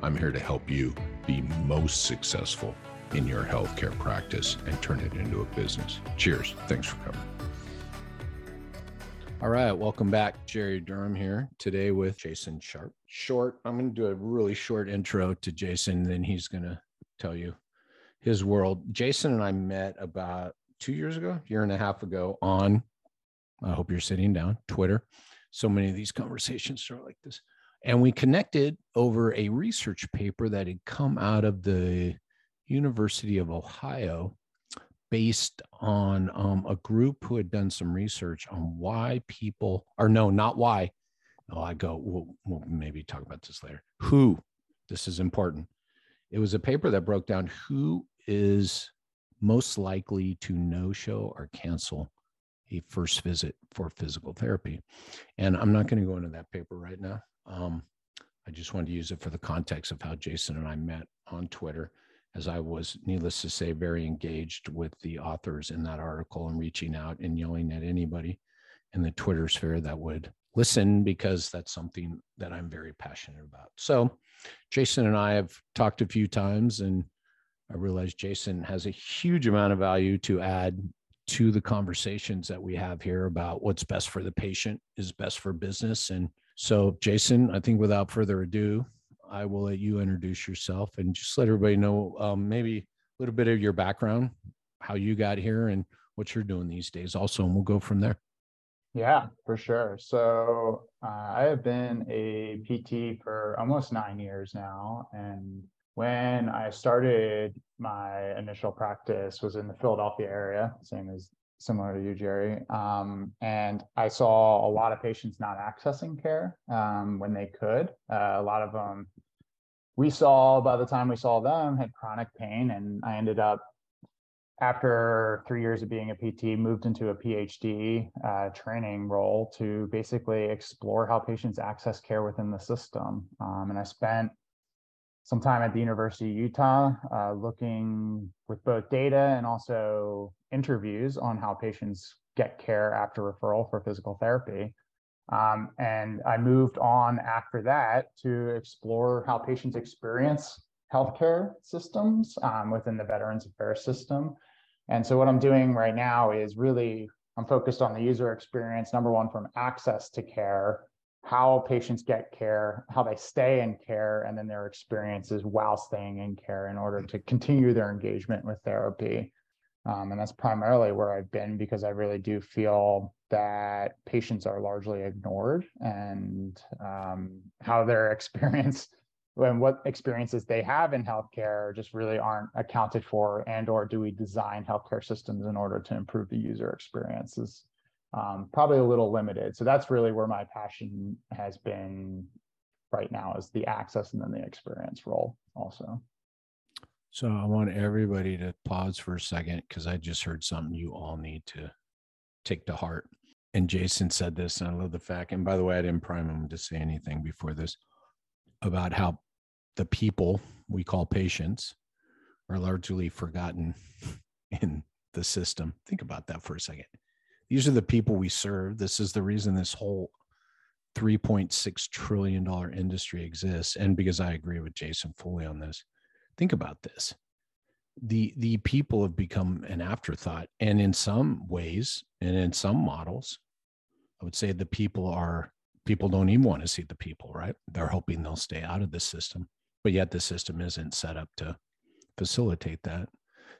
I'm here to help you be most successful in your healthcare practice and turn it into a business. Cheers. Thanks for coming. All right, welcome back. Jerry Durham here today with Jason Sharpe. Short, I'm going to do a really short intro to Jason, then he's going to tell you his world. Jason and I met about two years ago, year and a half ago on, I hope you're sitting down, Twitter. So many of these conversations start like this. And we connected over a research paper that had come out of the University of Ohio based on um, a group who had done some research on why people, or no, not why. Oh, I go, we'll, we'll maybe talk about this later. Who, this is important. It was a paper that broke down who is most likely to no show or cancel a first visit for physical therapy. And I'm not going to go into that paper right now. Um, I just wanted to use it for the context of how Jason and I met on Twitter, as I was, needless to say, very engaged with the authors in that article and reaching out and yelling at anybody in the Twitter sphere that would listen because that's something that I'm very passionate about. So, Jason and I have talked a few times, and I realize Jason has a huge amount of value to add to the conversations that we have here about what's best for the patient is best for business. And so, Jason, I think without further ado, I will let you introduce yourself and just let everybody know um, maybe a little bit of your background, how you got here, and what you're doing these days, also, and we'll go from there. Yeah, for sure. So uh, I have been a PT for almost nine years now. And when I started my initial practice was in the Philadelphia area, same as similar to you, Jerry. Um, and I saw a lot of patients not accessing care um, when they could. Uh, a lot of them we saw by the time we saw them had chronic pain, and I ended up after three years of being a PT, moved into a PhD uh, training role to basically explore how patients access care within the system. Um, and I spent some time at the University of Utah uh, looking with both data and also interviews on how patients get care after referral for physical therapy. Um, and I moved on after that to explore how patients experience healthcare systems um, within the Veterans Affairs system and so what I'm doing right now is really I'm focused on the user experience, number one, from access to care, how patients get care, how they stay in care, and then their experiences while staying in care in order to continue their engagement with therapy. Um, and that's primarily where I've been because I really do feel that patients are largely ignored and um, how their experience and what experiences they have in healthcare just really aren't accounted for and or do we design healthcare systems in order to improve the user experience is um, probably a little limited so that's really where my passion has been right now is the access and then the experience role also so i want everybody to pause for a second because i just heard something you all need to take to heart and jason said this and i love the fact and by the way i didn't prime him to say anything before this about how the people we call patients are largely forgotten in the system. Think about that for a second. These are the people we serve. This is the reason this whole $3.6 trillion industry exists. And because I agree with Jason fully on this, think about this. The, the people have become an afterthought. And in some ways, and in some models, I would say the people are, people don't even want to see the people, right? They're hoping they'll stay out of the system but yet the system isn't set up to facilitate that.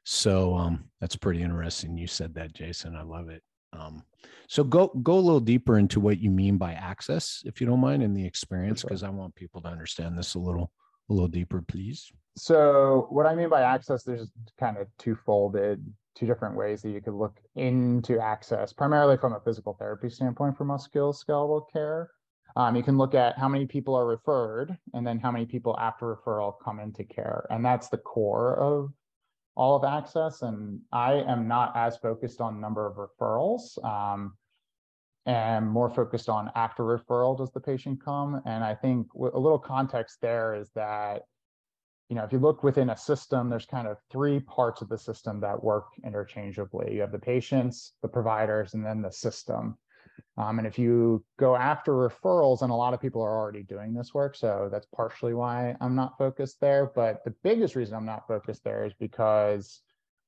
So um, that's pretty interesting. You said that, Jason. I love it. Um, so go go a little deeper into what you mean by access, if you don't mind, in the experience, because. I want people to understand this a little a little deeper, please. So what I mean by access, there's kind of two-folded, two different ways that you could look into access, primarily from a physical therapy standpoint for musculoskeletal care. Um, you can look at how many people are referred and then how many people after referral come into care. And that's the core of all of access. And I am not as focused on number of referrals um, and more focused on after referral does the patient come. And I think a little context there is that you know, if you look within a system, there's kind of three parts of the system that work interchangeably. You have the patients, the providers, and then the system. Um, and if you go after referrals, and a lot of people are already doing this work, so that's partially why I'm not focused there. But the biggest reason I'm not focused there is because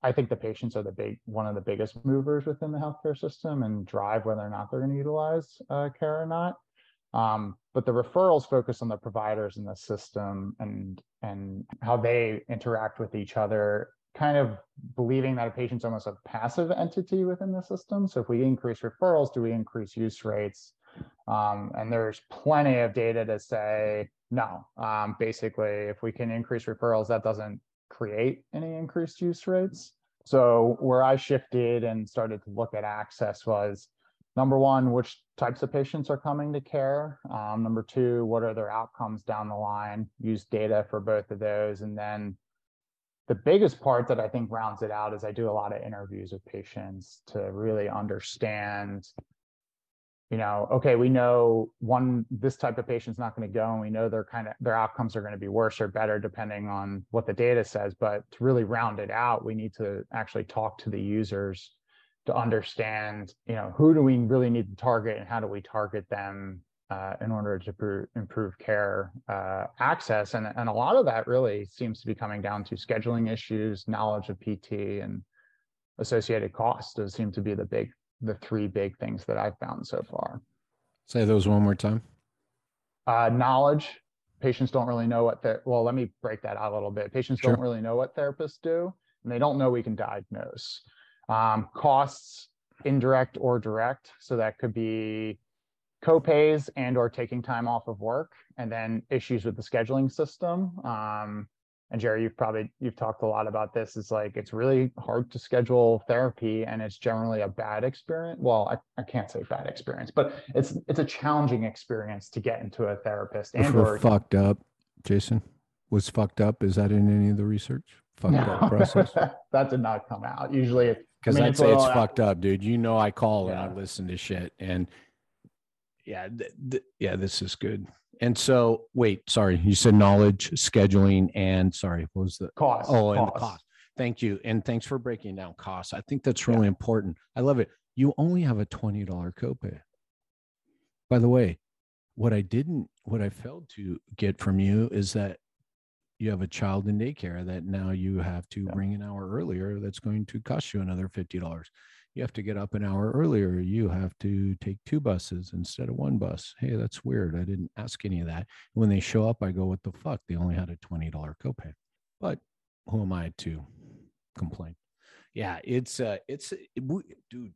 I think the patients are the big one of the biggest movers within the healthcare system and drive whether or not they're going to utilize uh, care or not. Um, but the referrals focus on the providers in the system and and how they interact with each other kind of believing that a patient's almost a passive entity within the system so if we increase referrals do we increase use rates um, and there's plenty of data to say no um, basically if we can increase referrals that doesn't create any increased use rates so where i shifted and started to look at access was number one, which types of patients are coming to care? Um, number two, what are their outcomes down the line? Use data for both of those. And then the biggest part that I think rounds it out is I do a lot of interviews with patients to really understand, you know, okay, we know one, this type of patient's not going to go and we know their kind of, their outcomes are going to be worse or better depending on what the data says. But to really round it out, we need to actually talk to the users to understand, you know, who do we really need to target and how do we target them uh, in order to pr- improve care uh, access. And, and a lot of that really seems to be coming down to scheduling issues, knowledge of PT, and associated costs. Those seem to be the big, the three big things that I've found so far. Say those one more time. Uh, knowledge. Patients don't really know what they're, well, let me break that out a little bit. Patients sure. don't really know what therapists do, and they don't know we can diagnose. Um, costs, indirect or direct. So that could be copays and or taking time off of work and then issues with the scheduling system. Um, and Jerry, you've probably, you've talked a lot about this. It's like, it's really hard to schedule therapy and it's generally a bad experience. Well, I, I can't say bad experience, but it's, it's a challenging experience to get into a therapist and or fucked up, Jason was fucked up. Is that in any of the research? Fucked no, up process. that did not come out. Usually because I would say it's fucked up, dude. You know, I call yeah. and I listen to shit, and yeah, th- th- yeah, this is good. And so, wait, sorry, you said knowledge, scheduling, and sorry, what was the cost? Oh, and the cost. Thank you, and thanks for breaking down costs. I think that's really yeah. important. I love it. You only have a twenty dollar copay. By the way, what I didn't, what I failed to get from you is that you have a child in daycare that now you have to yeah. bring an hour earlier that's going to cost you another $50 you have to get up an hour earlier you have to take two buses instead of one bus. Hey that's weird i didn't ask any of that. When they show up i go what the fuck? They only had a $20 copay. But who am i to complain? Yeah it's uh it's dude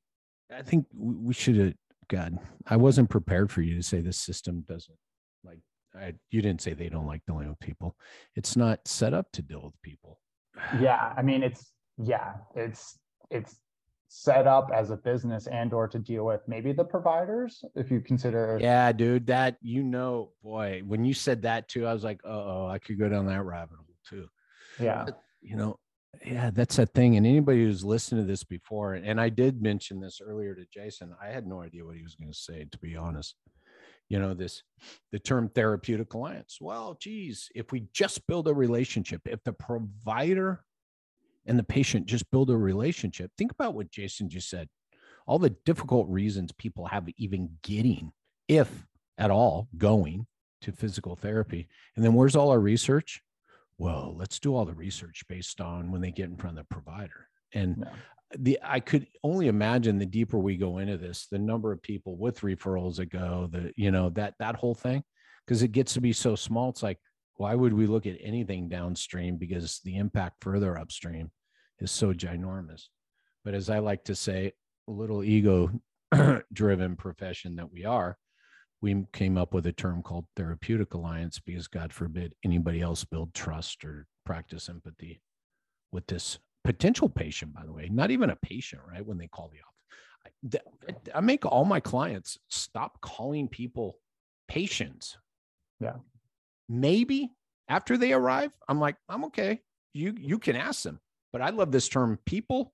i think we should have god i wasn't prepared for you to say this system doesn't like I, you didn't say they don't like dealing with people. It's not set up to deal with people. Yeah, I mean, it's yeah, it's it's set up as a business and or to deal with maybe the providers if you consider yeah dude that you know boy when you said that too i was like oh i could go down that rabbit hole too. Yeah. But, you know yeah that's a thing and anybody who's listened to this before and i did mention this earlier to jason i had no idea what he was going to say to be honest. You know this the term therapeutic alliance. Well geez if we just build a relationship if the provider and the patient just build a relationship. Think about what jason just said all the difficult reasons people have even getting if at all going to physical therapy. And then where's all our research? Well let's do all the research based on when they get in front of the provider. And yeah. the I could only imagine the deeper we go into this, the number of people with referrals that go, the you know that that whole thing, because it gets to be so small. It's like, why would we look at anything downstream? Because the impact further upstream is so ginormous. But as I like to say, a little ego driven profession that we are, we came up with a term called therapeutic alliance because God forbid anybody else build trust or practice empathy with this potential patient, by the way, not even a patient, right? When they call the office, I, I make all my clients stop calling people patients. Yeah. Maybe after they arrive, I'm like, I'm okay. You you can ask them. But I love this term people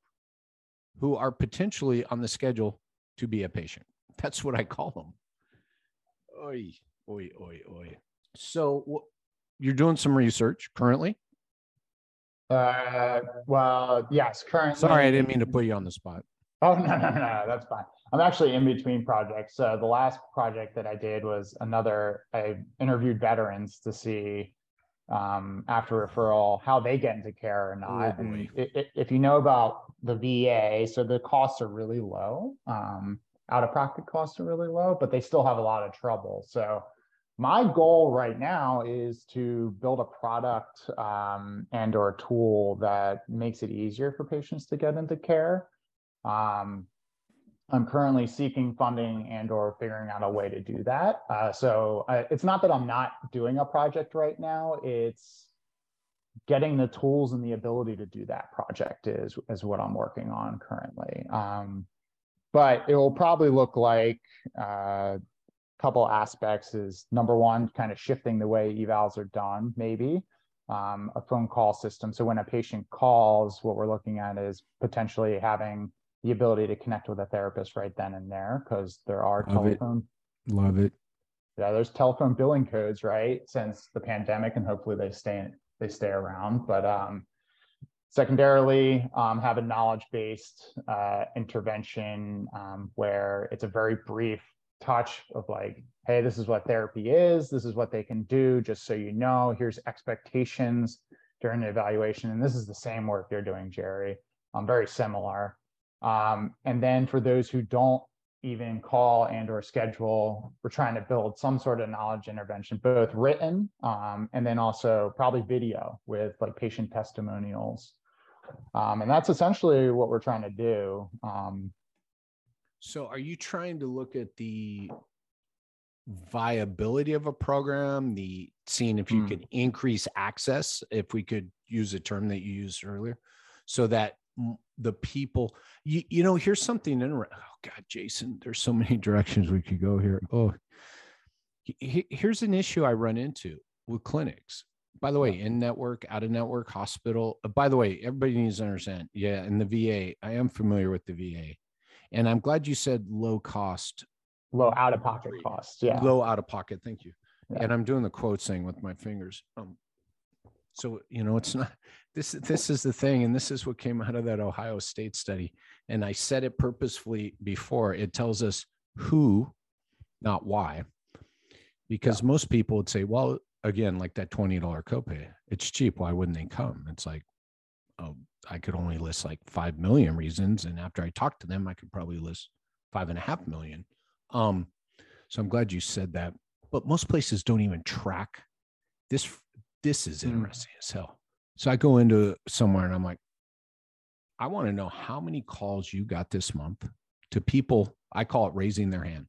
who are potentially on the schedule to be a patient. That's what I call them. Oi, oi, oi, oi. So you're doing some research currently. Uh, well, yes, currently. Sorry, I didn't mean to put you on the spot. Oh, no, no, no, that's fine. I'm actually in between projects. So the last project that I did was another, I interviewed veterans to see um, after referral, how they get into care or not. Oh, and boy. i- i- if you know about the VA, so the costs are really low. Um, out of pocket costs are really low, but they still have a lot of trouble. So my goal right now is to build a product um, and or tool that makes it easier for patients to get into care. Um, I'm currently seeking funding and or figuring out a way to do that. Uh, so uh, it's not that I'm not doing a project right now. It's getting the tools and the ability to do that project is is what I'm working on currently. Um, but it will probably look like a couple aspects is number one, kind of shifting the way evals are done, maybe um, a phone call system. So when a patient calls, what we're looking at is potentially having the ability to connect with a therapist right then and there because there are Love it. telephone Love it. yeah there's telephone billing codes right since the pandemic and hopefully they stay they stay around. But um secondarily um, have a knowledge based uh, intervention um, where it's a very brief touch of like hey this is what therapy is. This is what they can do. Just so you know here's expectations during the evaluation. And this is the same work you're doing jerry. Um, very similar um, and then for those who don't even call and or schedule, we're trying to build some sort of knowledge intervention, both written um, and then also probably video with like patient testimonials. Um, and that's essentially what we're trying to do. Um, So are you trying to look at the viability of a program, the seeing if you Hmm. can increase access, if we could use a term that you used earlier, so that the people, you, you know, here's something interesting. Oh God, Jason, there's so many directions we could go here. Oh, he- he- here's an issue I run into with clinics. By the way, in network, out of network, hospital. uh, By the way, everybody needs to understand. Yeah, in the VA, I am familiar with the VA, and I'm glad you said low cost low out of pocket cost Yeah. low out of pocket. Thank you. Yeah. And I'm doing the quote thing with my fingers. Um, so you know, it's not this. This is the thing, and this is what came out of that Ohio State study. And I said it purposefully before. It tells us who, not why, because most people would say, well, again, like that twenty dollar copay, it's cheap. Why wouldn't they come? It's like, oh, I could only list like five million reasons, and after I talk to them, I could probably list five and a half million. Um, so I'm glad you said that. But most places don't even track this. This is Hmm. interesting as hell. So I go into somewhere and I'm like, I want to know how many calls you got this month to people. I call it raising their hand.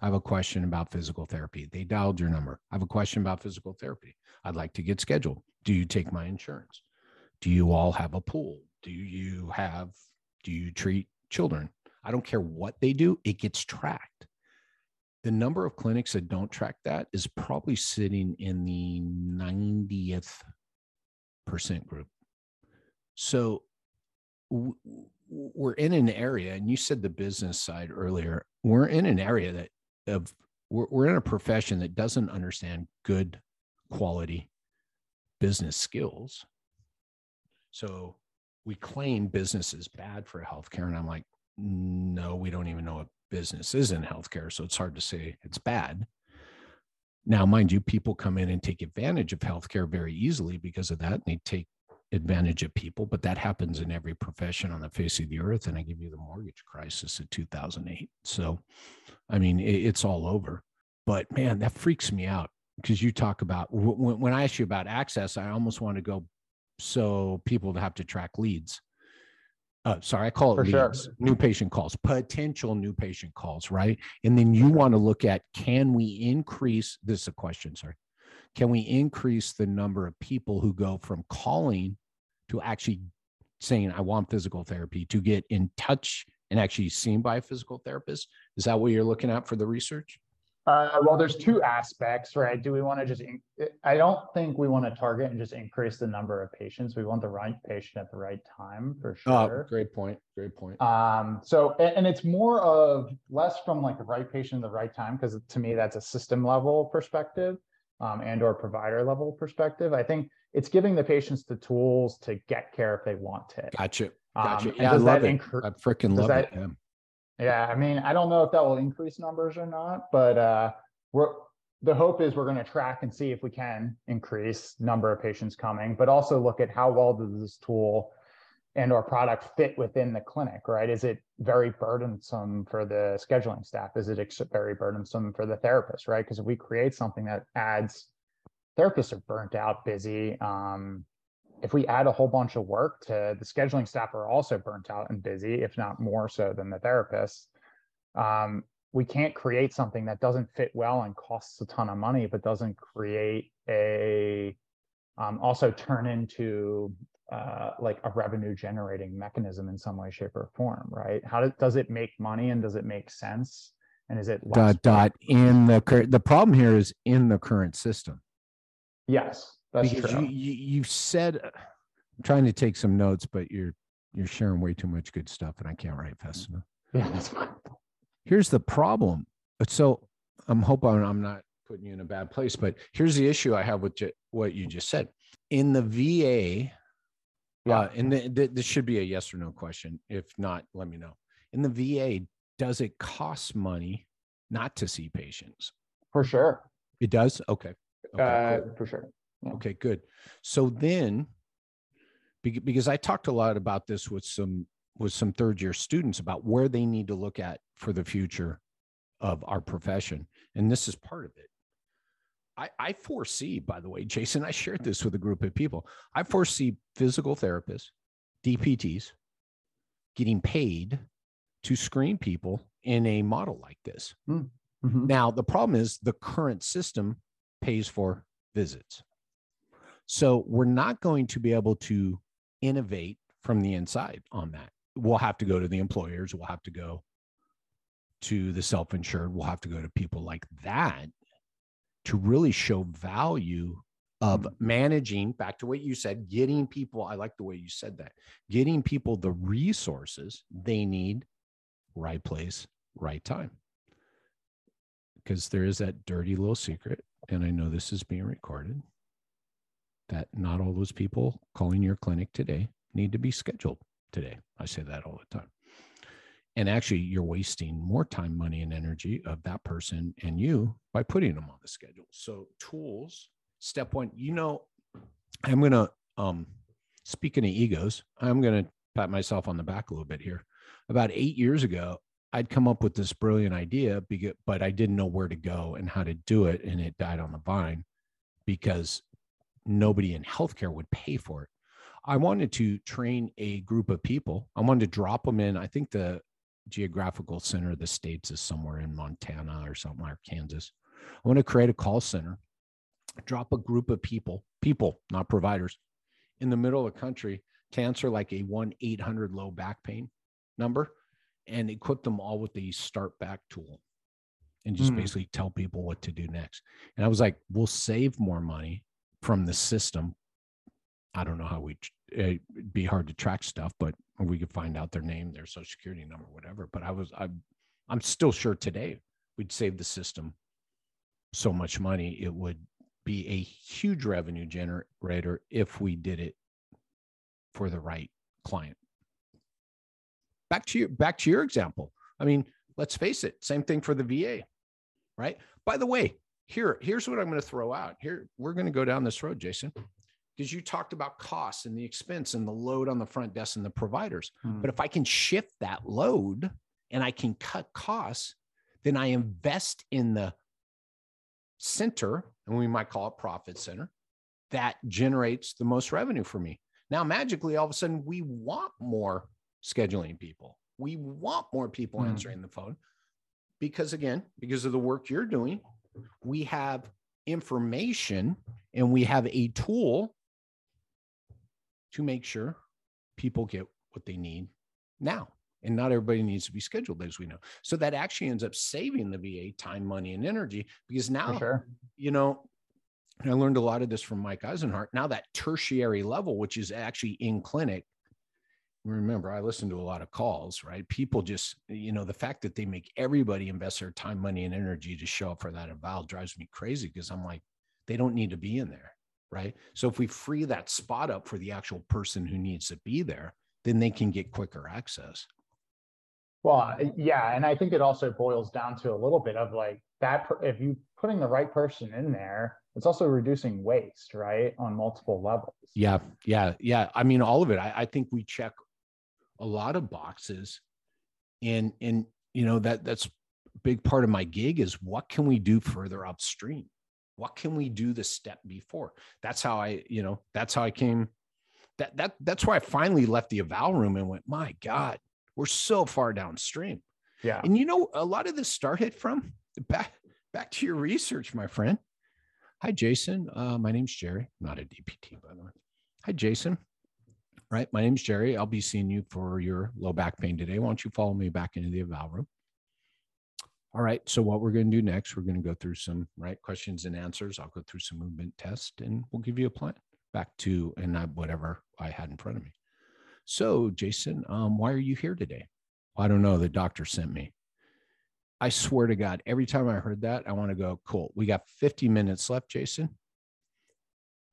I have a question about physical therapy. They dialed your number. I have a question about physical therapy. I'd like to get scheduled. Do you take my insurance? Do you all have a pool? Do you have, do you treat children? I don't care what they do, it gets tracked. The number of clinics that don't track that is probably sitting in the 90th percent group. So we're in an area, and you said the business side earlier, we're in an area that of we're, we're in a profession that doesn't understand good quality business skills. So we claim business is bad for healthcare. And I'm like, no, we don't even know what business is in healthcare. So it's hard to say it's bad. Now, mind you, people come in and take advantage of healthcare very easily because of that. And they take advantage of people, but that happens in every profession on the face of the earth. And I give you the mortgage crisis of 2008. So, I mean, it, it's all over. But man, that freaks me out because you talk about when I ask you about access, I almost want to go so people have to track leads. Uh, sorry, I call it For sure. new patient calls, potential new patient calls, right? And then you want to look at can we increase this is a question, sorry. Can we increase the number of people who go from calling to actually saying, I want physical therapy to get in touch and actually seen by a physical therapist? Is that what you're looking at for the research? Uh, well, there's two aspects, right? Do we want to just, I don't think we want to target and just increase the number of patients. We want the right patient at the right time for sure. Oh, great point. Great point. Um, so, a- and, it's more of less from like the right patient at the right time, because to me, that's a system level perspective. Um, and or provider level perspective. I think it's giving the patients the tools to get care if they want to. Gotcha. Um, Gotcha. and Yeah, I love that it. incre- I freaking love that- it. Yeah. Yeah, I mean, I don't know if that will increase numbers or not, but uh, we're the hope is we're going to track and see if we can increase number of patients coming, but also look at how well does this tool and or product fit within the clinic, right? Is it very burdensome for the scheduling staff? Is it ex- very burdensome for the therapist, right? Because if we create something that adds, therapists are burnt out, busy. Um, if we add a whole bunch of work to the scheduling staff are also burnt out and busy, if not more so than the therapists. Um, we can't create something that doesn't fit well and costs a ton of money, but doesn't create a um, also turn into uh, like a revenue generating mechanism in some way, shape, or form, right? How does does it make money and does it make sense? And is it Dot dot in the current. The problem here is in the current system. Yes, that's because true. you, you you said uh, I'm trying to take some notes, but you're you're sharing way too much good stuff, and I can't write fast enough. yeah, that's fine. Here's the problem. Uh, So I'm hoping I'm not putting you in a bad place, but here's the issue I have with ju- what you just said. In the VA, Yeah. uh, and th- th- this should be a yes or no question. If not, let me know. In the VA, does it cost money not to see patients? For sure. It does. Okay. Okay, Uh, cool. for sure. Yeah. Okay, good. So then, because I talked a lot about this with some with some third year students about where they need to look at for the future of our profession, and this is part of it. I, I foresee, by the way, Jason, I shared this with a group of people. I foresee physical therapists, DPTs, getting paid to screen people in a model like this. Mhm. Now, the problem is the current system pays for visits. So we're not going to be able to innovate from the inside on that. We'll have to go to the employers, we'll have to go to the self insured, we'll have to go to people like that to really show value of mm-hmm. managing back to what you said getting people i like the way you said that getting people the resources they need right place right time because there is that dirty little secret and i know this is being recorded that not all those people calling your clinic today need to be scheduled today. I say that all the time. And actually you're wasting more time money and energy of that person and you by putting them on the schedule. So tools step one you know i'm gonna um speaking of egos i'm gonna pat myself on the back a little bit here. About eight years ago i'd come up with this brilliant idea but i didn't know where to go and how to do it and it died on the vine because nobody in healthcare would pay for it i wanted to train a group of people i wanted to drop them in i think the geographical center of the states is somewhere in montana or something or kansas i want to create a call center drop a group of people, people, not providers, in the middle of the country to answer like a 1 800 low back pain number and equip them all with the start back tool and just Hmm. basically tell people what to do next. And I was like, we'll save more money from the system. I don't know how we, it'd be hard to track stuff, but we could find out their name, their social security number, whatever. But I was, I'm, I'm still sure today we'd save the system so much money. It would be a huge revenue generator if we did it for the right client. Back to your back to your example. I mean, let's face it, same thing for the VA, right? By the way, here here's what I'm going to throw out. Here we're going to go down this road, Jason, because you talked about costs and the expense and the load on the front desk and the providers. Hmm. But if I can shift that load and I can cut costs, then I invest in the center, and we might call it profit center, that generates the most revenue for me. Now, magically, all of a sudden, we want more scheduling people. We want more people Hmm. answering the phone because, again, because of the work you're doing, we have information and we have a tool to make sure people get what they need now And not everybody needs to be scheduled, as we know. So that actually ends up saving the VA time, money, and energy because now, sure. you know, and I learned a lot of this from Mike Eisenhart. Now that tertiary level, which is actually in clinic, remember I listen to a lot of calls, right? People just, you know, the fact that they make everybody invest their time, money, and energy to show up for that eval drives me crazy because I'm like, they don't need to be in there, right? So if we free that spot up for the actual person who needs to be there, then they can get quicker access. Well, yeah, and I think it also boils down to a little bit of like that. If you putting the right person in there, it's also reducing waste, right, on multiple levels. Yeah, yeah, yeah. I mean, all of it. I, I think we check a lot of boxes, and and you know that that's a big part of my gig is what can we do further upstream? What can we do the step before? That's how I, you know, that's how I came. That that that's why I finally left the eval room and went, my God, we're so far downstream. Yeah. And you know, a lot of this started from back back to your research, my friend. Hi, Jason. Uh, my name's Jerry. I'm not a DPT, by the way. Hi, Jason. Right. My name's Jerry. I'll be seeing you for your low back pain today. Why don't you follow me back into the eval room? All right. So what we're going to do next, we're going to go through some right questions and answers. I'll go through some movement test and we'll give you a plan back to and whatever I had in front of me. So, Jason, um, why are you here today? I don't know. The doctor sent me. I swear to God, every time I heard that, I want to go, cool. We got 50 minutes left, Jason.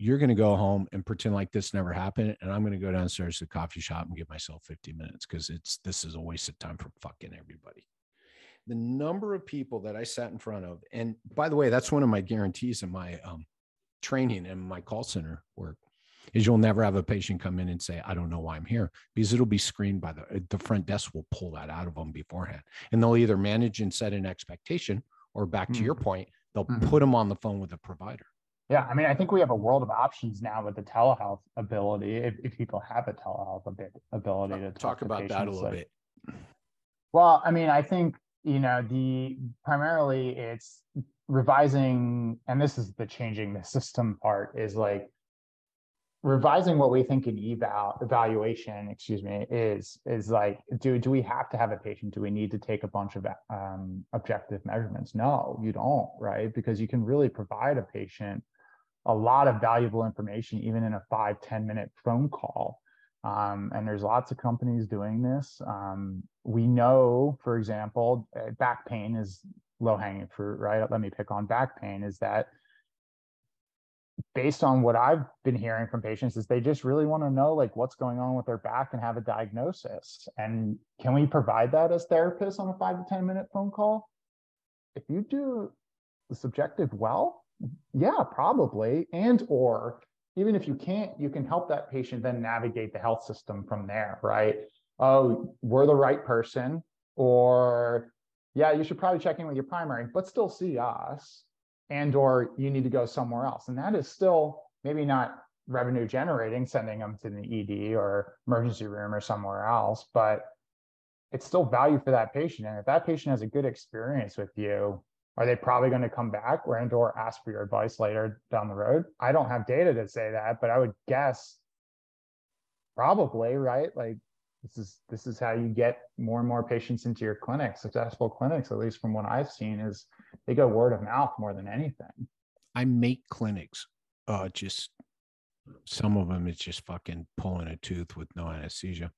You're going to go home and pretend like this never happened. And I'm going to go downstairs to the coffee shop and give myself 50 minutes because it's this is a waste of time for fucking everybody. The number of people that I sat in front of, and by the way, that's one of my guarantees in my um, training and my call center work is you'll never have a patient come in and say, I don't know why I'm here because it'll be screened by the, the front desk will pull that out of them beforehand. And they'll either manage and set an expectation or back mm-hmm. to your mm. point, they'll mm-hmm. put them on the phone with a provider. Yeah. I mean, I think we have a world of options now with the telehealth ability. If, if people have a telehealth ability to talk, talk about that a little like, bit. Well, I mean, I think, you know, the primarily it's revising, and this is the changing the system part is like revising what we think an eval evaluation excuse me is is like do do we have to have a patient do we need to take a bunch of um, objective measurements no you don't right because you can really provide a patient a lot of valuable information even in a five ten minute phone call um, and there's lots of companies doing this um, we know for example uh, back pain is low hanging fruit right let me pick on back pain is that based on what I've been hearing from patients is they just really want to know like what's going on with their back and have a diagnosis. And can we provide that as therapists on a five to 10 minute phone call? If you do the subjective well, yeah, probably. And or even if you can't, you can help that patient then navigate the health system from there, right? Oh, we're the right person, or yeah, you should probably check in with your primary, but still see us and or you need to go somewhere else and that is still maybe not revenue generating sending them to the ed or emergency room or somewhere else but it's still value for that patient and if that patient has a good experience with you are they probably going to come back or and or ask for your advice later down the road? I don't have data to say that but i would guess probably right? Like this is this is how you get more and more patients into your clinic successful clinics at least from what i've seen is they go word of mouth more than anything. I make clinics uh just some of them it's just fucking pulling a tooth with no anesthesia.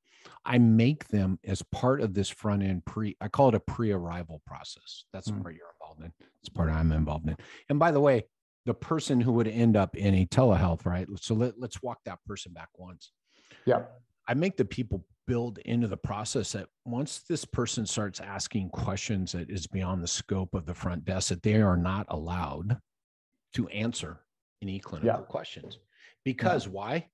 I make them as part of this front end pre i call it a pre-arrival process. That's mm. part you're involved in. It's part i'm involved in. And by the way the person who would end up in a telehealth right? So let, let's walk that person back once. Yeah. I make the people build into the process that once this person starts asking questions that is beyond the scope of the front desk that they are not allowed to answer any clinical yeah. questions. Because yeah. why?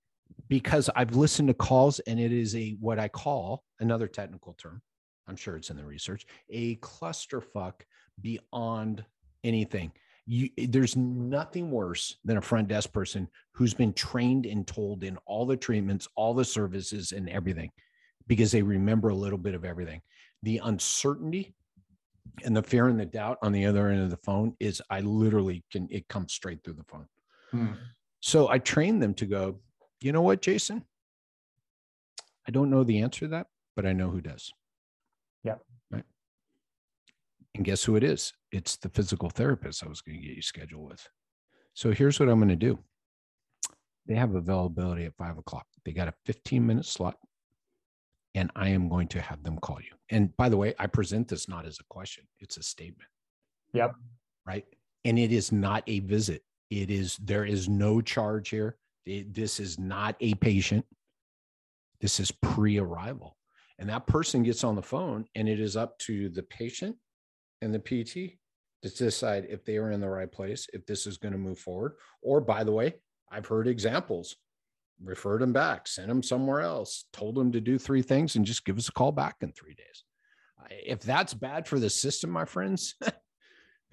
Because i've listened to calls and it is a what i call another technical term i'm sure it's in the research a clusterfuck beyond anything you, there's nothing worse than a front desk person who's been trained and told in all the treatments all the services and everything because they remember a little bit of everything. The uncertainty and the fear and the doubt on the other end of the phone is I literally can, it comes straight through the phone. Hmm. So I train them to go, you know what, Jason? I don't know the answer to that, but I know who does. And guess who it is? It's the physical therapist I was going to get you scheduled with. So here's what I'm going to do. They have availability at five o'clock. They got a 15 minute slot, and I am going to have them call you. And by the way, I present this not as a question, it's a statement. Yep. Right. And it is not a visit. It is, there is no charge here. It, this is not a patient. This is pre arrival. And that person gets on the phone, and it is up to the patient and the PT to decide if they are in the right place, if this is going to move forward. Or, by the way, I've heard examples referred them back, sent them somewhere else, told them to do three things, and just give us a call back in three days. If that's bad for the system, my friends,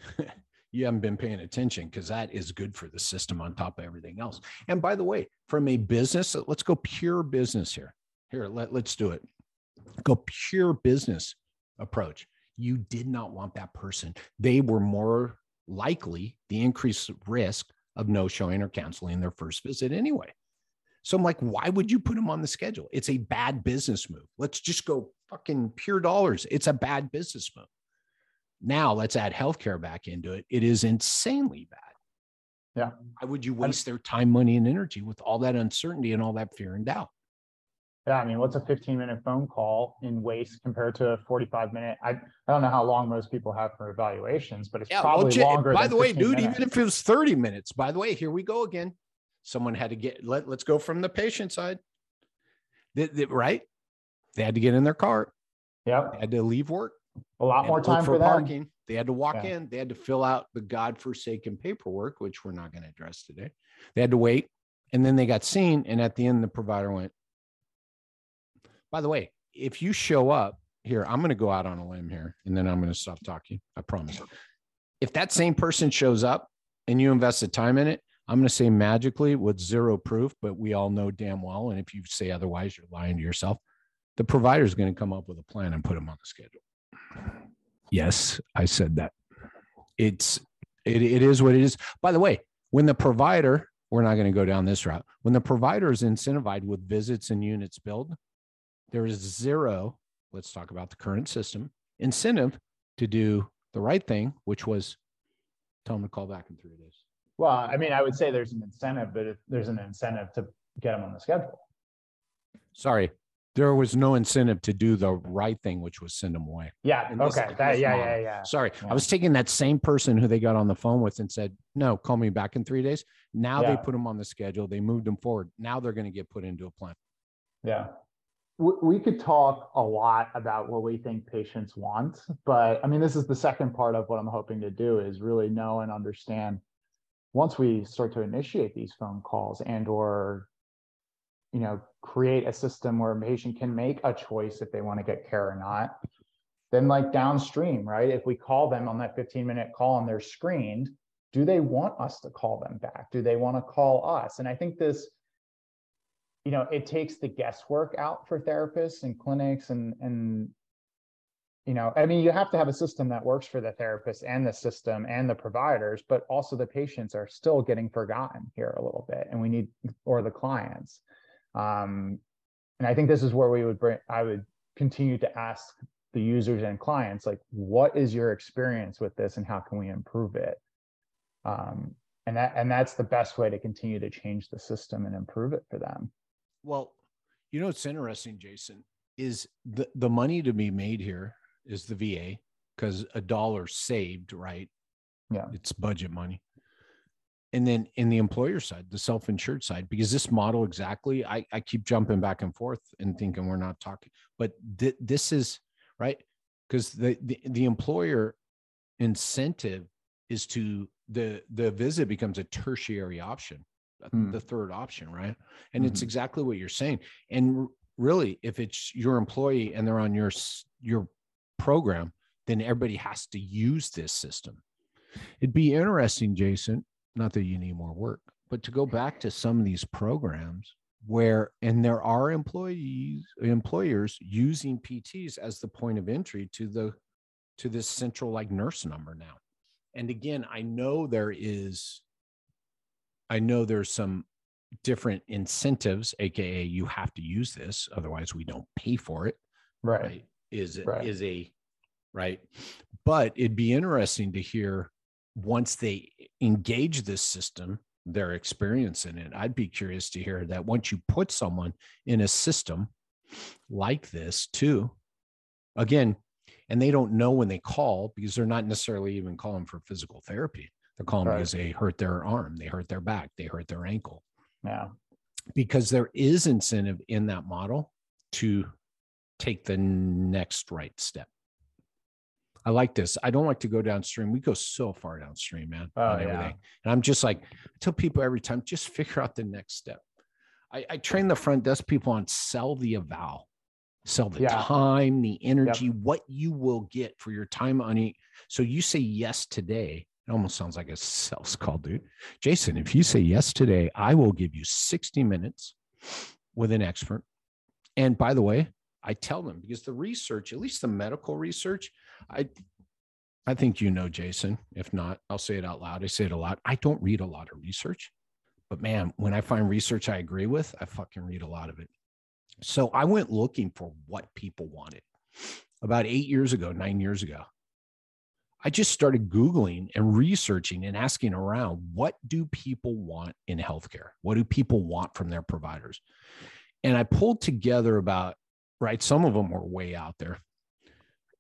you haven't been paying attention because that is good for the system on top of everything else. And by the way, from a business, let's go pure business here. Here, let, let's do it. Go pure business approach. You did not want that person. They were more likely the increased risk of no showing or canceling their first visit anyway. So I'm like, why would you put them on the schedule? It's a bad business move. Let's just go fucking pure dollars. It's a bad business move. Now let's add healthcare back into it. It is insanely bad. Yeah. Why would you waste their time, money, and energy with all that uncertainty and all that fear and doubt? Yeah, I mean, what's a 15 minute phone call in waste compared to a 45 minute? I, I don't know how long most people have for evaluations, but it's yeah, probably well, longer. By the way, dude, minutes. even if it was 30 minutes, by the way, here we go again. Someone had to get, let, let's go from the patient side. They, they, right? They had to get in their car. Yeah. Had to leave work. A lot more time for, for parking. They had to walk yeah. in. They had to fill out the godforsaken paperwork, which we're not going to address today. They had to wait. And then they got seen. And at the end, the provider went, by the way, if you show up here, I'm going to go out on a limb here and then I'm going to stop talking. I promise. If that same person shows up and you invested time in it, I'm going to say magically with zero proof, but we all know damn well. And if you say otherwise, you're lying to yourself. The provider is going to come up with a plan and put them on the schedule. Yes, I said that. It's it, it is what it is. By the way, when the provider, we're not going to go down this route. When the provider is incentivized with visits and units billed, there is zero, let's talk about the current system, incentive to do the right thing, which was tell them to call back in three days. Well, I mean, I would say there's an incentive, but there's an incentive to get them on the schedule. Sorry, there was no incentive to do the right thing, which was send them away. Yeah. Okay. That, yeah, yeah. Yeah. Sorry. Yeah. I was taking that same person who they got on the phone with and said, no, call me back in three days. Now yeah. they put them on the schedule. They moved them forward. Now they're going to get put into a plan. Yeah we could talk a lot about what we think patients want but i mean this is the second part of what i'm hoping to do is really know and understand once we start to initiate these phone calls and or you know create a system where a patient can make a choice if they want to get care or not then like downstream right? If we call them on that 15 minute call and they're screened do they want us to call them back? Do they want to call us? And i think this you know it takes the guesswork out for therapists and clinics and and you know i mean you have to have a system that works for the therapist and the system and the providers but also the patients are still getting forgotten here a little bit and we need or the clients. Um, and i think this is where we would bring i would continue to ask the users and clients like what is your experience with this and how can we improve it? Um, and that and that's the best way to continue to change the system and improve it for them well, you know what's interesting, Jason, is the the money to be made here is the VA because a dollar saved, right? Yeah, it's budget money. And then in the employer side, the self-insured side, because this model exactly, I, I keep jumping back and forth and thinking we're not talking, but th- this is right because the, the the employer incentive is to the the visit becomes a tertiary option mm. the third option, right? And mm-hmm. it's exactly what you're saying. And really, if it's your employee and they're on your your program, then everybody has to use this system. It'd be interesting, Jason. Not that you need more work, but to go back to some of these programs where and there are employees employers using PTs as the point of entry to the to this central like nurse number now. And again, I know there is I know there's some different incentives, aka you have to use this, otherwise we don't pay for it. Right. right? Is right. is a right? But it'd be interesting to hear once they engage this system, their experience in it. I'd be curious to hear that once you put someone in a system like this, too, again, and they don't know when they call because they're not necessarily even calling for physical therapy. They're calling right. because they hurt their arm, they hurt their back, they hurt their ankle. Yeah. Because there is incentive in that model to take the next right step. I like this. I don't like to go downstream. We go so far downstream, man, oh. Yeah. And I'm just like, I tell people every time, just figure out the next step. I, I train the front desk people on sell the eval, sell the yeah. time, the energy, yep. what you will get for your time on it. So you say yes today. It almost sounds like a sales call, dude. Jason, if you say yes today, I will give you 60 minutes with an expert. And by the way, I tell them because the research, at least the medical research, I I think you know, Jason. If not, I'll say it out loud. I say it a lot. I don't read a lot of research, but man, when I find research I agree with, I fucking read a lot of it. So I went looking for what people wanted about eight years ago, nine years ago. I just started Googling and researching and asking around what do people want in healthcare? What do people want from their providers? And I pulled together about, right, some of them were way out there,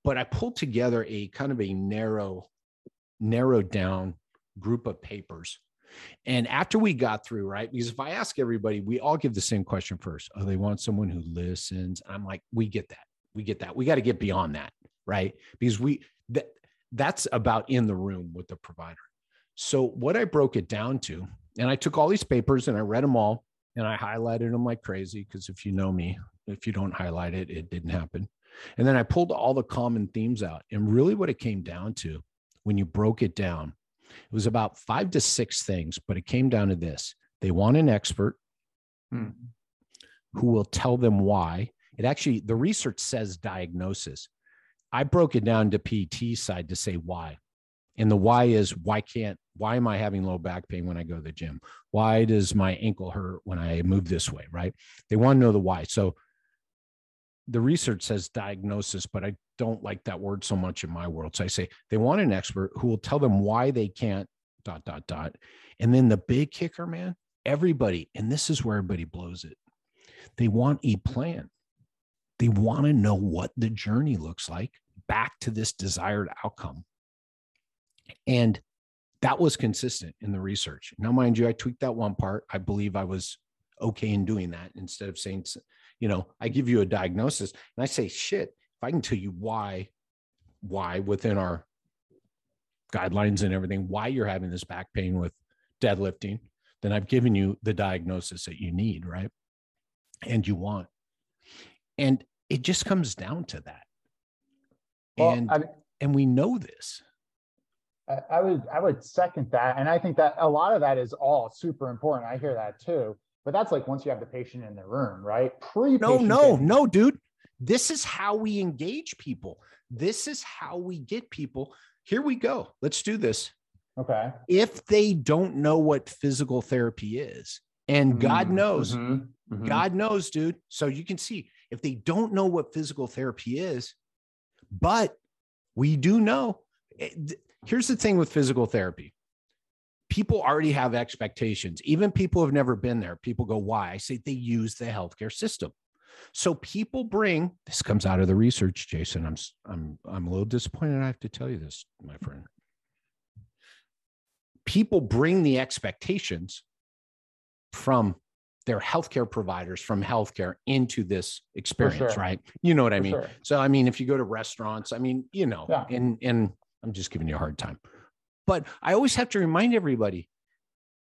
but I pulled together a kind of a narrow, narrowed down group of papers. And after we got through, right? Because if I ask everybody, we all give the same question first. Oh, they want someone who listens. I'm like, we get that. We get that. We got to get beyond that, right? Because we that that's about in the room with the provider. So what I broke it down to, and I took all these papers and I read them all and I highlighted them like crazy. Because if you know me, if you don't highlight it, it didn't happen. And then I pulled all the common themes out. And really, what it came down to when you broke it down, it was about five to six things, but it came down to this they want an expert hmm. who will tell them why. It actually, the research says diagnosis. I broke it down to PT side to say why. And the why is why can't, why am I having low back pain when I go to the gym? Why does my ankle hurt when I move this way? Right. They want to know the why. So the research says diagnosis, but I don't like that word so much in my world. So I say they want an expert who will tell them why they can't dot dot dot. And then the big kicker, man, everybody, and this is where everybody blows it. They want a plan. They want to know what the journey looks like back to this desired outcome. And that was consistent in the research. Now, mind you, I tweaked that one part. I believe I was okay in doing that instead of saying you know i give you a diagnosis and i say shit if i can tell you why why within our guidelines and everything why you're having this back pain with deadlifting then i've given you the diagnosis that you need right and you want and it just comes down to that well, and I and we know this I would I would second that, and I think that a lot of that is all super important. I hear that too. But that's like once you have the patient in the room, right? Pre No, no, no, dude. This is how we engage people. This is how we get people. Here we go. Let's do this. Okay. If they don't know what physical therapy is, and mm-hmm. God knows, mm-hmm. Mm-hmm. God knows, dude. So you can see if they don't know what physical therapy is, but we do know. Eh, here's the thing with physical therapy people already have expectations. Even people who have never been there, people go, why? I say they use the healthcare system. So people bring this comes out of the research, Jason. I'm I'm I'm a little disappointed. I have to tell you this, my friend. People bring the expectations from their healthcare providers from healthcare into this experience, sure. right? You know what I mean? Sure. So I mean, if you go to restaurants, I mean, you know, yeah. and and I'm just giving you a hard time. But I always have to remind everybody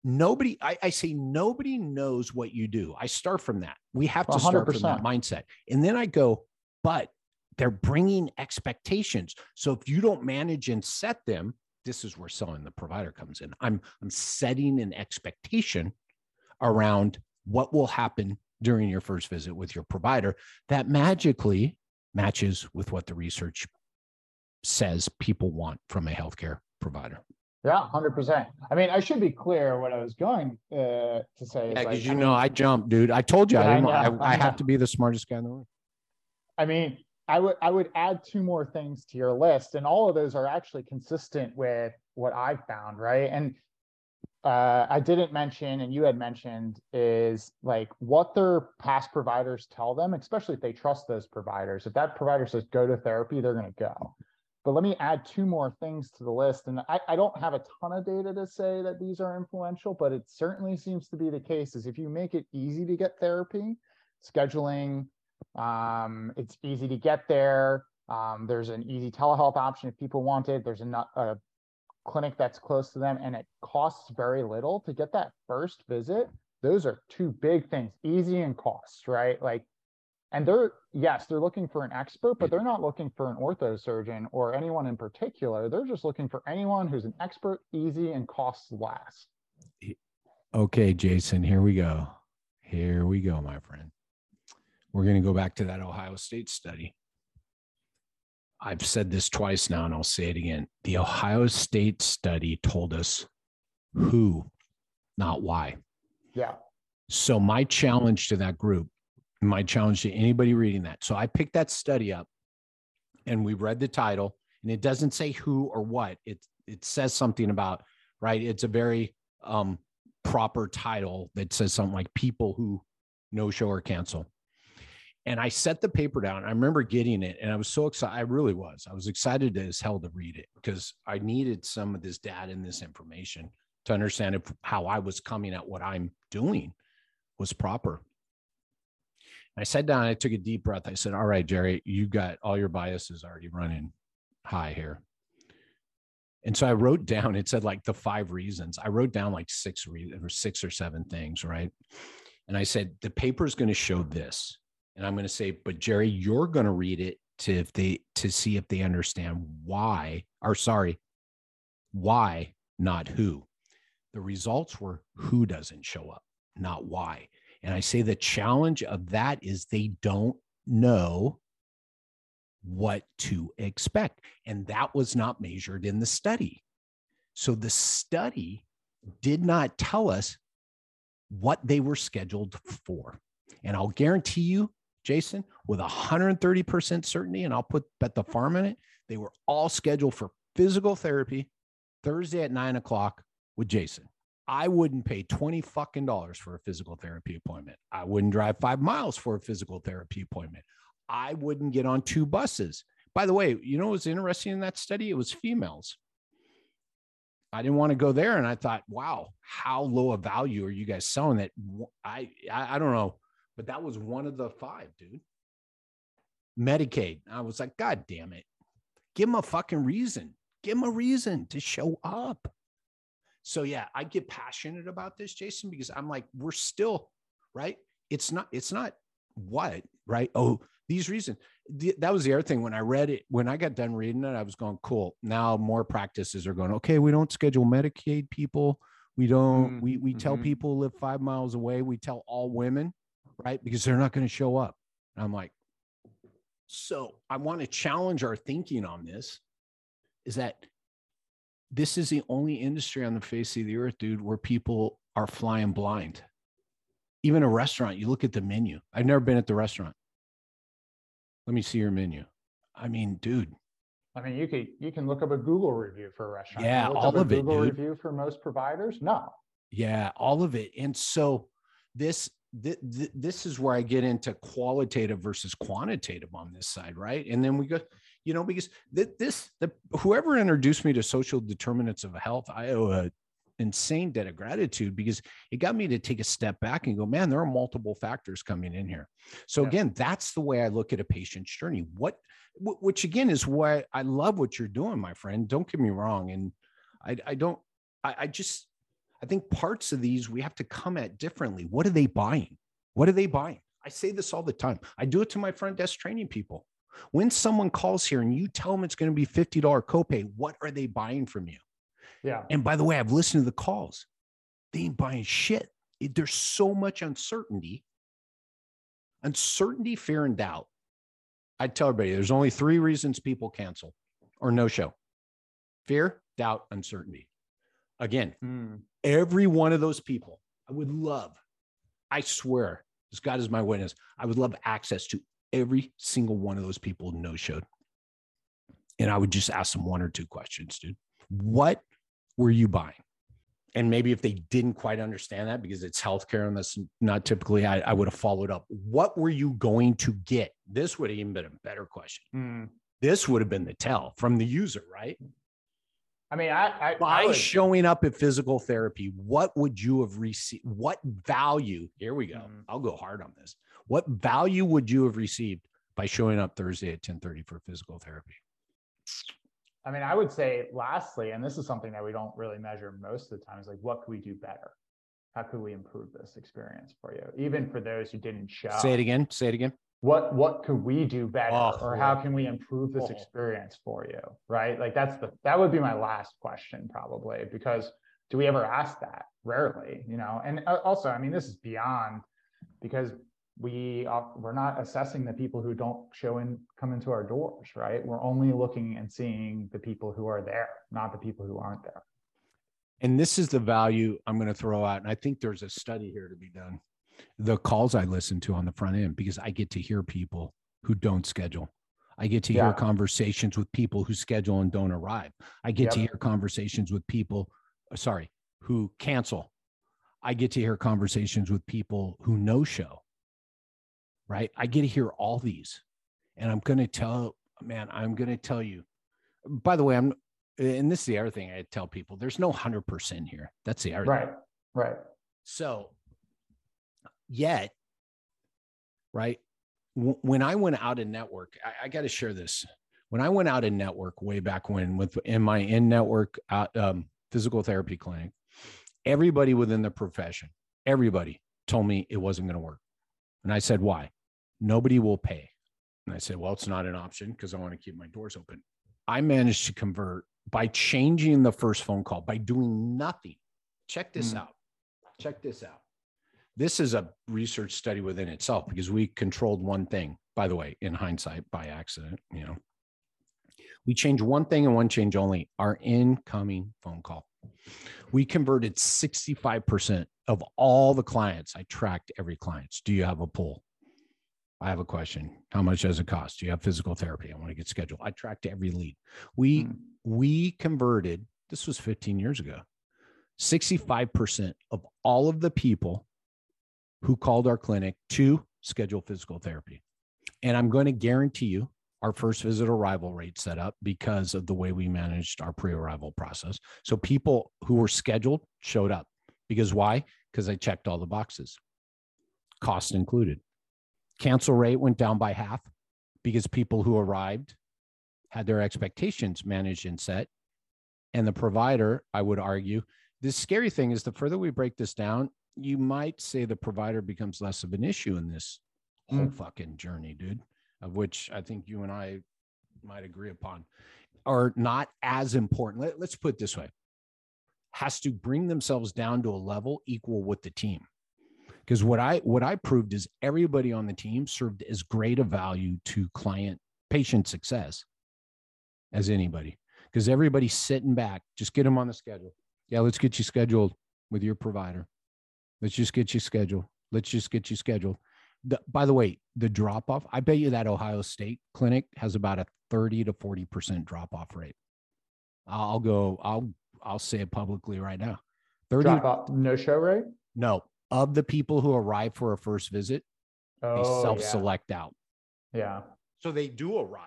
nobody, I, I, say nobody knows what you do. I start from that. We have to 100%. start from that mindset. And then I go, but they're bringing expectations. So if you don't manage and set them, this is where selling the provider comes in. I'm, I'm setting an expectation around what will happen during your first visit with your provider that magically matches with what the research says people want from a healthcare provider. Yeah, hundred percent. I mean, I should be clear what I was going uh, to say. Yeah, because like, you I know mean, I jumped, dude. I told you I, I, I, I have to be the smartest guy in the room. I mean, I would I would add two more things to your list, and all of those are actually consistent with what I've found, right? And uh, I didn't mention, and you had mentioned, is like what their past providers tell them, especially if they trust those providers. If that provider says go to therapy, they're going to go. But let me add two more things to the list. And I, I don't have a ton of data to say that these are influential, but it certainly seems to be the case is if you make it easy to get therapy, scheduling, um, it's easy to get there. Um, there's an easy telehealth option if people want it. There's a, a clinic that's close to them and it costs very little to get that first visit. Those are two big things, easy and cost right? Like, and they're, yes, they're looking for an expert, but they're not looking for an ortho surgeon or anyone in particular. They're just looking for anyone who's an expert, easy, and costs less. Okay, Jason, here we go. Here we go, my friend. We're going to go back to that Ohio State study. I've said this twice now, and I'll say it again. The Ohio State study told us who, not why. Yeah. So, my challenge to that group, my challenge to anybody reading that. So, I picked that study up and we read the title, and it doesn't say who or what. It, it says something about, right? It's a very um, proper title that says something like people who no show or cancel and I set the paper down. I remember getting it and I was so excited. I really was. I was excited as hell to read it because I needed some of this data and this information to understand if how I was coming at what I'm doing was proper. I sat down, I took a deep breath. I said, All right, Jerry, you got all your biases already running high here. And so I wrote down, it said like the five reasons. I wrote down like six reasons or six or seven things, right? And I said, the paper is going to show this and I'm going to say, but Jerry, you're going to read it to if they to see if they understand why, or sorry, why, not who. The results were who doesn't show up, not why. And I say the challenge of that is they don't know what to expect. And that was not measured in the study. So the study did not tell us what they were scheduled for. And I'll guarantee you Jason, with 130% certainty, and I'll put bet the farm in it, they were all scheduled for physical therapy Thursday at nine o'clock with Jason. I wouldn't pay 20 fucking dollars for a physical therapy appointment. I wouldn't drive five miles for a physical therapy appointment. I wouldn't get on two buses. By the way, you know what was interesting in that study? It was females. I didn't want to go there. And I thought, wow, how low a value are you guys selling that? I, I, I don't know but that was one of the five, dude. Medicaid. I was like, God damn it. Give him a fucking reason. Give him a reason to show up. So yeah, I get passionate about this, Jason, because I'm like, we're still right. It's not, it's not what, right? Oh, these reasons. The, that was the other thing when I read it, when I got done reading it, I was going, cool. Now more practices are going, okay, we don't schedule Medicaid people. We don't, mm-hmm. we, we tell mm-hmm. people live five miles away. We tell all women right? Because they're not going to show up. And I'm like, so I want to challenge our thinking on this is that this is the only industry on the face of the earth, dude, where people are flying blind. Even a restaurant, you look at the menu. I've never been at the restaurant. Let me see your menu. I mean, dude. I mean, you could you can look up a Google review for a restaurant. Yeah, all of it. Google review for most providers? No. Yeah, all of it. And so this th- th- this is where I get into qualitative versus quantitative on this side, right? And then we go, you know, because th- this, the whoever introduced me to social determinants of health, I owe a insane debt of gratitude because it got me to take a step back and go, man, there are multiple factors coming in here. So yeah. again, that's the way I look at a patient's journey. What, which again is why I love what you're doing, my friend. Don't get me wrong, and I, I don't. I, I just I think parts of these we have to come at differently. What are they buying? What are they buying? I say this all the time. I do it to my front desk training people. When someone calls here and you tell them it's going to be $50 copay, what are they buying from you? Yeah. And by the way, I've listened to the calls. They ain't buying shit. There's so much uncertainty. Uncertainty, fear, and doubt. I tell everybody there's only three reasons people cancel or no show fear, doubt, uncertainty. Again, mm every one of those people, I would love, I swear, as God is my witness, I would love access to every single one of those people no showed. And I would just ask them one or two questions, dude. What were you buying? And maybe if they didn't quite understand that because it's healthcare and that's not typically, I, I would have followed up. What were you going to get? This would have even been a better question. Mm. This would have been the tell from the user, right? I mean, I, I by I would, showing up at physical therapy, what would you have received? What value? Here we go. Mm. I'll go hard on this. What value would you have received by showing up Thursday at 10:30 for physical therapy? I mean, I would say lastly, and this is something that we don't really measure most of the time, is like what could we do better? How could we improve this experience for you? Even for those who didn't show. Say it again. Say it again what what could we do better oh, or how can we improve this oh. experience for you right? Like that's the that would be my last question probably because do we ever ask that? Rarely you know? And uh, also i mean this is beyond because we are, we're not assessing the people who don't show in come into our doors right? We're only looking and seeing the people who are there not the people who aren't there. And this is the value i'm going to throw out and i think there's a study here to be done the calls I listen to on the front end because I get to hear people who don't schedule. I get to yeah. hear conversations with people who schedule and don't arrive. I get yep. to hear conversations with people, uh, sorry, who cancel. I get to hear conversations with people who no show. Right. I get to hear all these. And I'm going to tell, man, I'm going to tell you. By the way, I'm, and this is the other thing I tell people there's no 100% here. That's the other Right. Right. So yet, right? W- when I went out in network, I, I got to share this. When I went out in network way back when, with in my in network uh, um, physical therapy clinic, everybody within the profession, everybody told me it wasn't going to work. And I said, why? Nobody will pay. And I said, well, it's not an option because I want to keep my doors open. I managed to convert by changing the first phone call, by doing nothing. Check this mm. out. Check this out this is a research study within itself because we controlled one thing by the way in hindsight by accident you know. We changed one thing and one change only our incoming phone call. We converted 65% of all the clients. I tracked every client. Do you have a pool? I have a question. How much does it cost? Do you have physical therapy? I want to get scheduled. I tracked every lead. We hmm. we converted this was 15 years ago 65% of all of the people who called our clinic to schedule physical therapy. And I'm going to guarantee you our first visit arrival rate set up because of the way we managed our pre arrival process. So people who were scheduled showed up. Because why? Because I checked all the boxes, cost included. Cancel rate went down by half because people who arrived had their expectations managed and set. And the provider, I would argue, the scary thing is the further we break this down, you might say the provider becomes less of an issue in this whole mm. fucking journey, dude, of which I think you and I might agree upon, are not as important. Let, let's put it this way has to bring themselves down to a level equal with the team. Because what I what I proved is everybody on the team served as great a value to client patient success as anybody. Because everybody's sitting back, just get them on the schedule. Yeah, let's get you scheduled with your provider. Let's just get you scheduled. Let's just get you scheduled. The, by the way, the drop off, I bet you that Ohio State clinic has about a 30 to 40% drop off rate. I'll go, I'll, I'll say it publicly right now. 30 drop off, no show rate? No. Of the people who arrive for a first visit, oh, they self select yeah. out. Yeah. So they do arrive.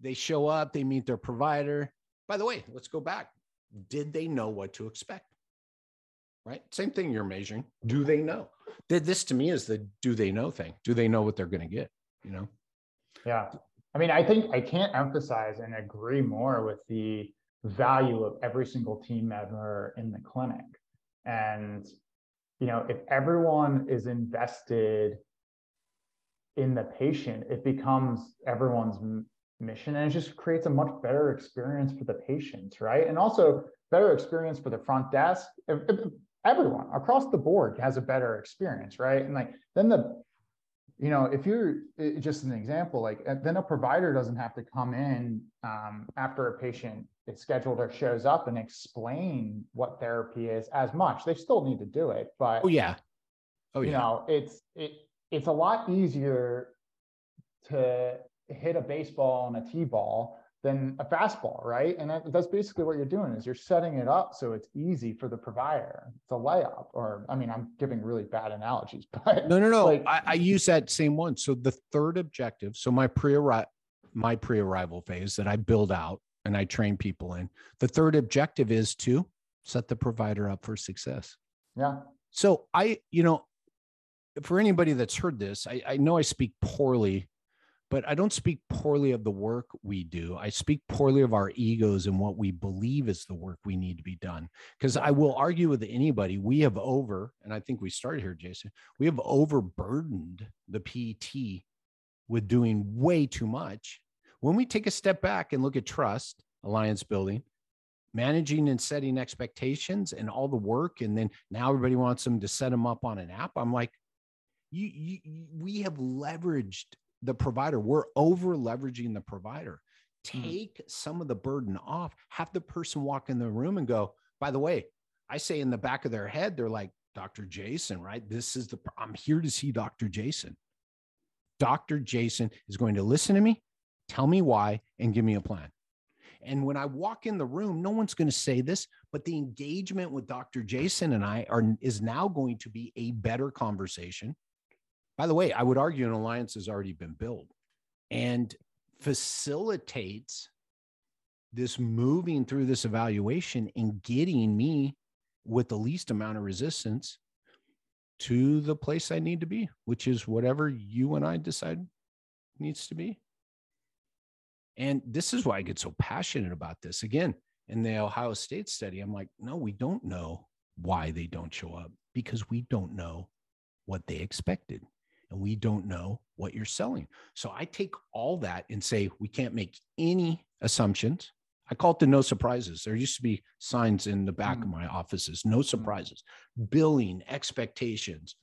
They show up, they meet their provider. By the way, let's go back. Did they know what to expect? Right? Same thing you're measuring. Do they know? This to me is the do they know thing. Do they know what they're going to get? You know? Yeah. I mean, I think I can't emphasize and agree more with the value of every single team member in the clinic. And, you know, if everyone is invested in the patient, it becomes everyone's mission and it just creates a much better experience for the patients, right? And also better experience for the front desk everyone across the board has a better experience, right? And like then the, you know, if you're just an example, like uh, then a provider doesn't have to come in um, after a patient is scheduled or shows up and explain what therapy is as much. They still need to do it, but oh yeah, oh yeah, you know, it's it it's a lot easier to hit a baseball and a t-ball than a fastball, right? And that, that's basically what you're doing is you're setting it up so it's easy for the provider. It's a layup, or I mean, I'm giving really bad analogies, but no, no, no. Like, I, I use that same one. So the third objective. So my pre my pre-arrival phase that I build out and I train people in. The third objective is to set the provider up for success. Yeah. So I, you know, for anybody that's heard this, I, I know I speak poorly but I don't speak poorly of the work we do. I speak poorly of our egos and what we believe is the work we need to be done. Because I will argue with anybody, we have over, and I think we started here, Jason, we have overburdened the PT with doing way too much. When we take a step back and look at trust, alliance building, managing and setting expectations and all the work, and then now everybody wants them to set them up on an app, I'm like, you, you, we have leveraged the provider. We're over leveraging the provider. Hmm. Take mm. some of the burden off. Have the person walk in the room and go, by the way, I say in the back of their head, they're like, Dr. Jason, right? This is the, I'm here to see Dr. Jason. Dr. Jason is going to listen to me, tell me why, and give me a plan. And when I walk in the room, no one's going to say this, but the engagement with Dr. Jason and I are is now going to be a better conversation. By the way, I would argue an alliance has already been built and facilitates this moving through this evaluation and getting me with the least amount of resistance to the place I need to be, which is whatever you and I decide needs to be. And this is why I get so passionate about this. Again, in the Ohio State study, I'm like, no, we don't know why they don't show up because we don't know what they expected and we don't know what you're selling. So I take all that and say, we can't make any assumptions. I call it the no surprises. There used to be signs in the back mm. of my offices, no mm. surprises, billing, expectations,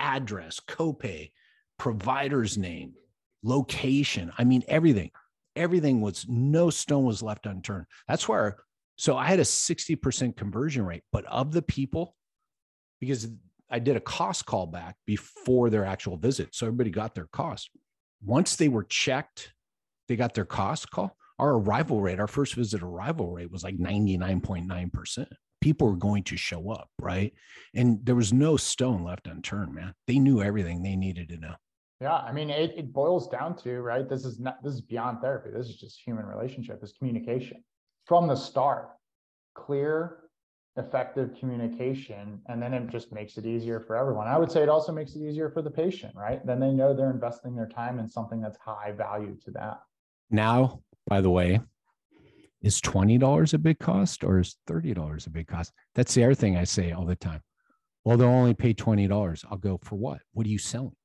address, copay, provider's name, location. I mean, everything, everything was no stone was left unturned. That's where, so I had a 60% conversion rate, but of the people, because I did a cost call back before their actual visit. So everybody got their cost. Once they were checked, they got their cost call. Our arrival rate, our first visit arrival rate was like 99.9%. People were going to show up, right? And there was no stone left unturned, man. They knew everything they needed to know. Yeah, I mean, it, it boils down to right. This is not this is beyond therapy. This is just human relationship. Is communication from the start, clear, effective communication and then it just makes it easier for everyone. I would say it also makes it easier for the patient right? Then they know they're investing their time in something that's high value to them. Now by the way is $20 a big cost or is $30 a big cost? That's the other thing i say all the time. Well they'll only pay $20 i'll go for what? What are you selling?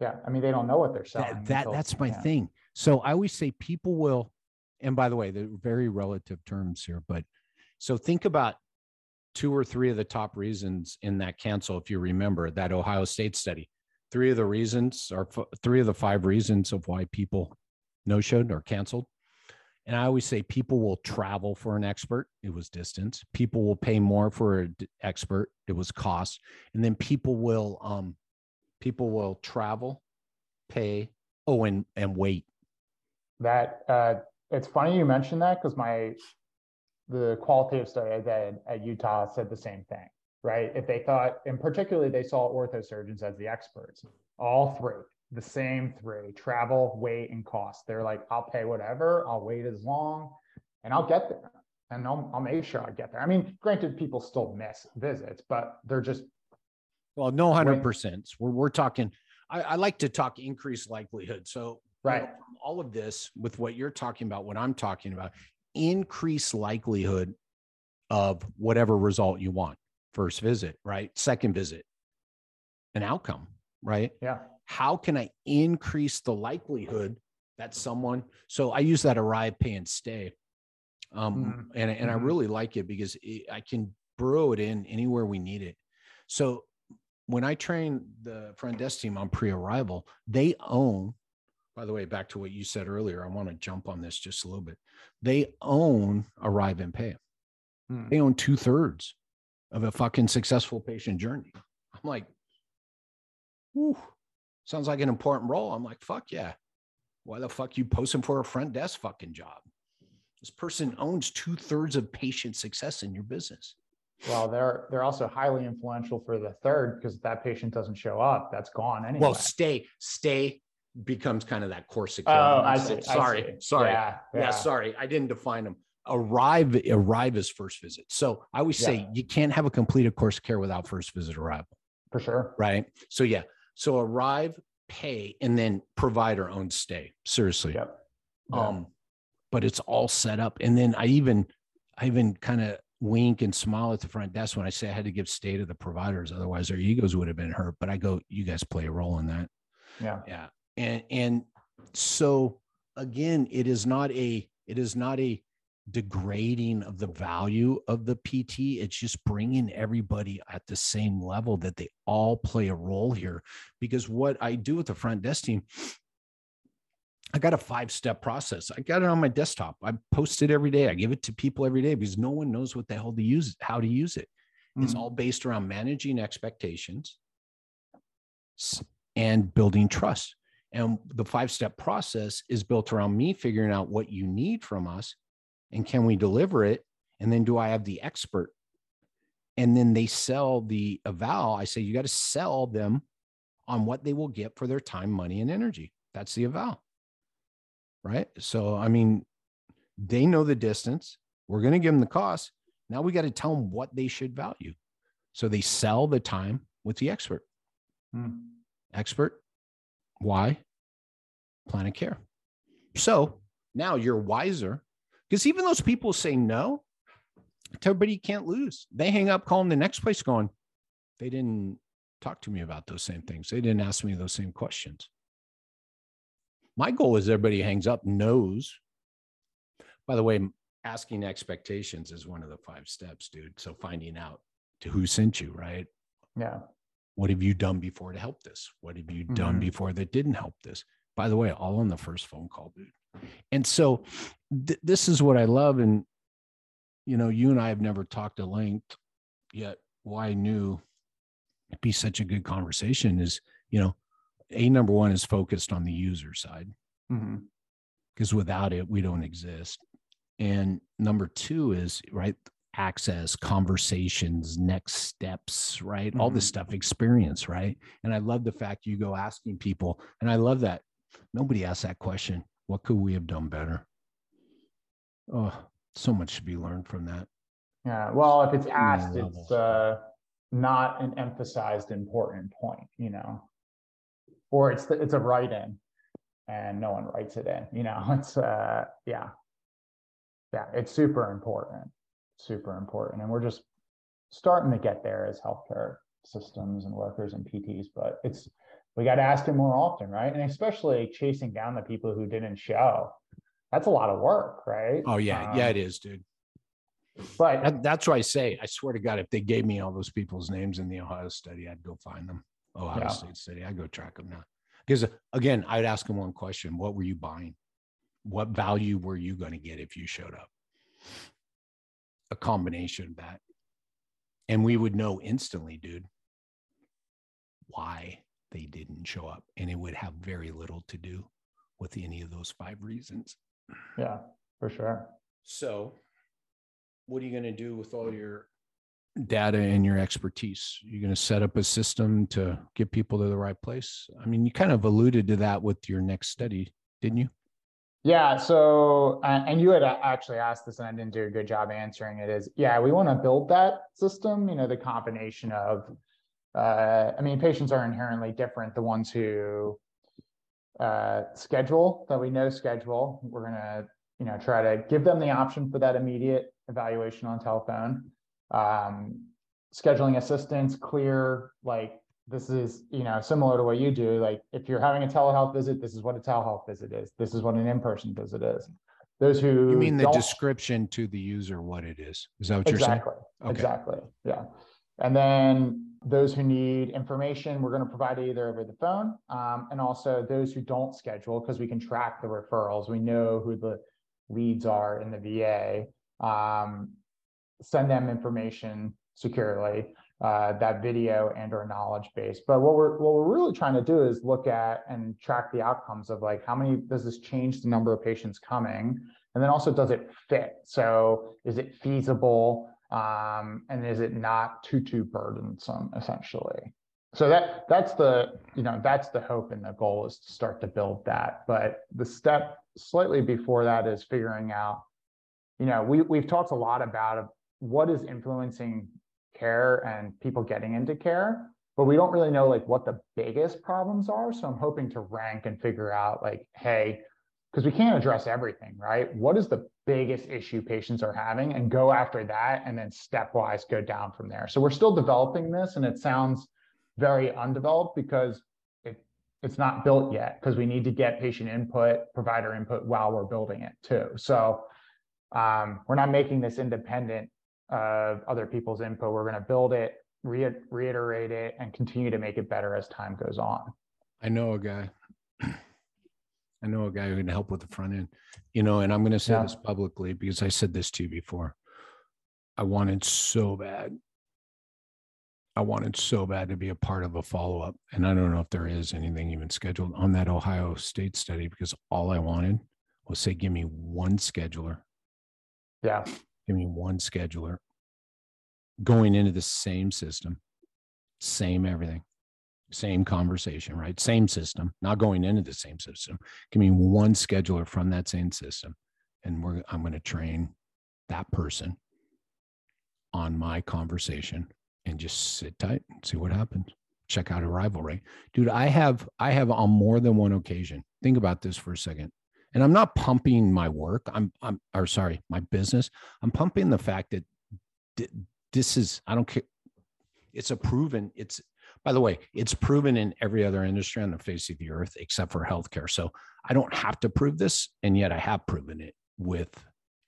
Yeah i mean they don't know what they're selling that, that that's my yeah. thing. So i always say people will and by the way they're very relative terms here but so think about two or three of the top reasons in that cancel, if you remember that Ohio State study. Three of the reasons are three of the five reasons of why people no showed or canceled. And I always say people will travel for an expert. It was distance. People will pay more for an expert. It was cost. And then people will um people will travel, pay, oh, and and wait. That uh it's funny you mentioned that because my the qualitative study I did at Utah said the same thing, right? If they thought, and particularly they saw orthosurgeons as the experts, all three, the same three travel, wait, and cost. They're like, I'll pay whatever, I'll wait as long, and I'll get there. And I'll, I'll make sure I get there. I mean, granted, people still miss visits, but they're just. Well, no 100%. We're, we're talking, I, I like to talk increased likelihood. So, right. You know, all of this with what you're talking about, what I'm talking about, increase likelihood of whatever result you want. First visit right? Second visit an outcome right? Yeah. How can i increase the likelihood that someone so i use that arrive pay and stay. Um mm-hmm. and, and mm-hmm. i really like it because it, i can burrow it in anywhere we need it. So when i train the front desk team on pre-arrival they own by the way, back to what you said earlier, I want to jump on this just a little bit. They own Arrive and Pay. Hmm. They own two thirds of a fucking successful patient journey. I'm like, whew, sounds like an important role. I'm like, fuck yeah. Why the fuck you posting for a front desk fucking job? This person owns two thirds of patient success in your business. Well, they're they're also highly influential for the third because if that patient doesn't show up, that's gone anyway. Well, stay, stay becomes kind of that core oh. I see. I Sorry, see. sorry. Yeah, yeah. yeah. sorry i didn't define them arrive arrive is first visit so i always say you can't have a completed course of care without first visit arrival for sure. right so yeah so arrive pay and then provider own stay seriously Yep. Yeah. um but it's all set up and then i even i even kind of wink and smile at the front desk when i say i had to give stay to the providers otherwise their egos would have been hurt but i go you guys play a role in that yeah. yeah and and so again it is not a it is not a degrading of the value of the pt it's just bringing everybody at the same level that they all play a role here. Because what i do with the front desk team i got a five step process. I got it on my desktop. I post it every day. I give it to people every day because no one knows what the hell to use how to use it. It's Mhm. all based around managing expectations and building trust. And the five step process is built around me figuring out what you need from us and can we deliver it? And then do I have the expert? And then they sell the eval. I say, you got to sell them on what they will get for their time, money, and energy. That's the eval. Right. So, I mean, they know the distance. We're going to give them the cost. Now we got to tell them what they should value. So they sell the time with the expert. Hmm. Expert, why? Plan of care. So now you're wiser because even those people say no, everybody can't lose. They hang up, calling the next place going, they didn't talk to me about those same things. They didn't ask me those same questions. My goal is everybody hangs up, knows. By the way, asking expectations is one of the five steps, dude. So finding out to who sent you, right? Yeah. What have you done before to help this? What have you done Mhm. before that didn't help this? By the way, all on the first phone call, dude. And so th- this is what I love. And, you know, you and I have never talked at length yet. Why I knew it'd be such a good conversation is, you know, A number one is focused on the user side because without it, we don't exist. And number two is right access, conversations, next steps, right? All this Mhm. stuff, experience, right? And I love the fact you go asking people, and I love that nobody asks that question. What could we have done better? Oh, so much to be learned from that. Yeah. Well, if it's asked, it's uh, not an emphasized important point, you know, or it's it's a write-in, and no one writes it in. You know, it's uh, yeah, yeah, it's super important, super important, and we're just starting to get there as healthcare systems and workers and PTs, but it's we got to ask it more often, right? And especially chasing down the people who didn't show. That's a lot of work, right? Oh, yeah. yeah, Um, it is, dude. But That, that's why I say, I swear to God, if they gave me all those people's names in the Ohio study, I'd go find them. Ohio Yeah. State study, I'd go track them now. Because again, I'd ask them one question What were you buying? What value were you going to get if you showed up? A combination of that. And we would know instantly, dude, why they didn't show up. And it would have very little to do with any of those five reasons. yeah, for sure. So, what are you going to do with all your data and your expertise? You're going to set up a system to get people to the right place. I mean, you kind of alluded to that with your next study, didn't you? Yeah. So, uh, and you had actually asked this, and I didn't do a good job answering it. Is yeah, we want to build that system. You know, the combination of, uh, I mean, patients are inherently different. The ones who uh, schedule that we know schedule, we're gonna, you know, try to give them the option for that immediate evaluation on telephone. Um, scheduling assistance, clear, like this is, you know, similar to what you do. Like if you're having a telehealth visit, this is what a telehealth visit is. This is what an in-person visit is. Those who You mean the description to the user, what it is? Is that what you're saying? Exactly, Okay. exactly, yeah. And then those who need information, we're gonna provide either over the phone. Um, and also those who don't schedule, because we can track the referrals, we know who the leads are in the VA. Um, send them information securely. Uh, that video and or knowledge base. But what we're what we're really trying to do is look at and track the outcomes of like how many does this change the number of patients coming, and then also does it fit? So is it feasible, um, and is it not too too burdensome essentially? So that that's the you know that's the hope and the goal is to start to build that. But the step slightly before that is figuring out, you know, we we've talked a lot about what is influencing care and people getting into care, but we don't really know like what the biggest problems are. So I'm hoping to rank and figure out like, hey, because we can't address everything, right? What is the biggest issue patients are having and go after that and then stepwise go down from there. So we're still developing this and it sounds very undeveloped because it, it's not built yet because we need to get patient input, provider input while we're building it too. So um, we're not making this independent of other people's input. We're going to build it, re- reiterate it, and continue to make it better as time goes on. I know a guy. I know a guy who can help with the front end, you know, and I'm going to say yeah. this publicly because I said this to you before. I wanted so bad. I wanted so bad to be a part of a follow up. And I don't know if there is anything even scheduled on that Ohio State study because all I wanted was say, give me one scheduler. Yeah give me one scheduler going into the same system, same everything, same conversation, right? Same system, not going into the same system. Give me one scheduler from that same system, and we're I'm going to train that person on my conversation and just sit tight and see what happens. Check out arrival rate, dude. I have I have on more than one occasion. Think about this for a second and i'm not pumping my work. I'm i'm or sorry my business. I'm pumping the fact that this is i don't care. It's a proven it's by the way it's proven in every other industry on the face of the earth except for healthcare. So i don't have to prove this and yet i have proven it with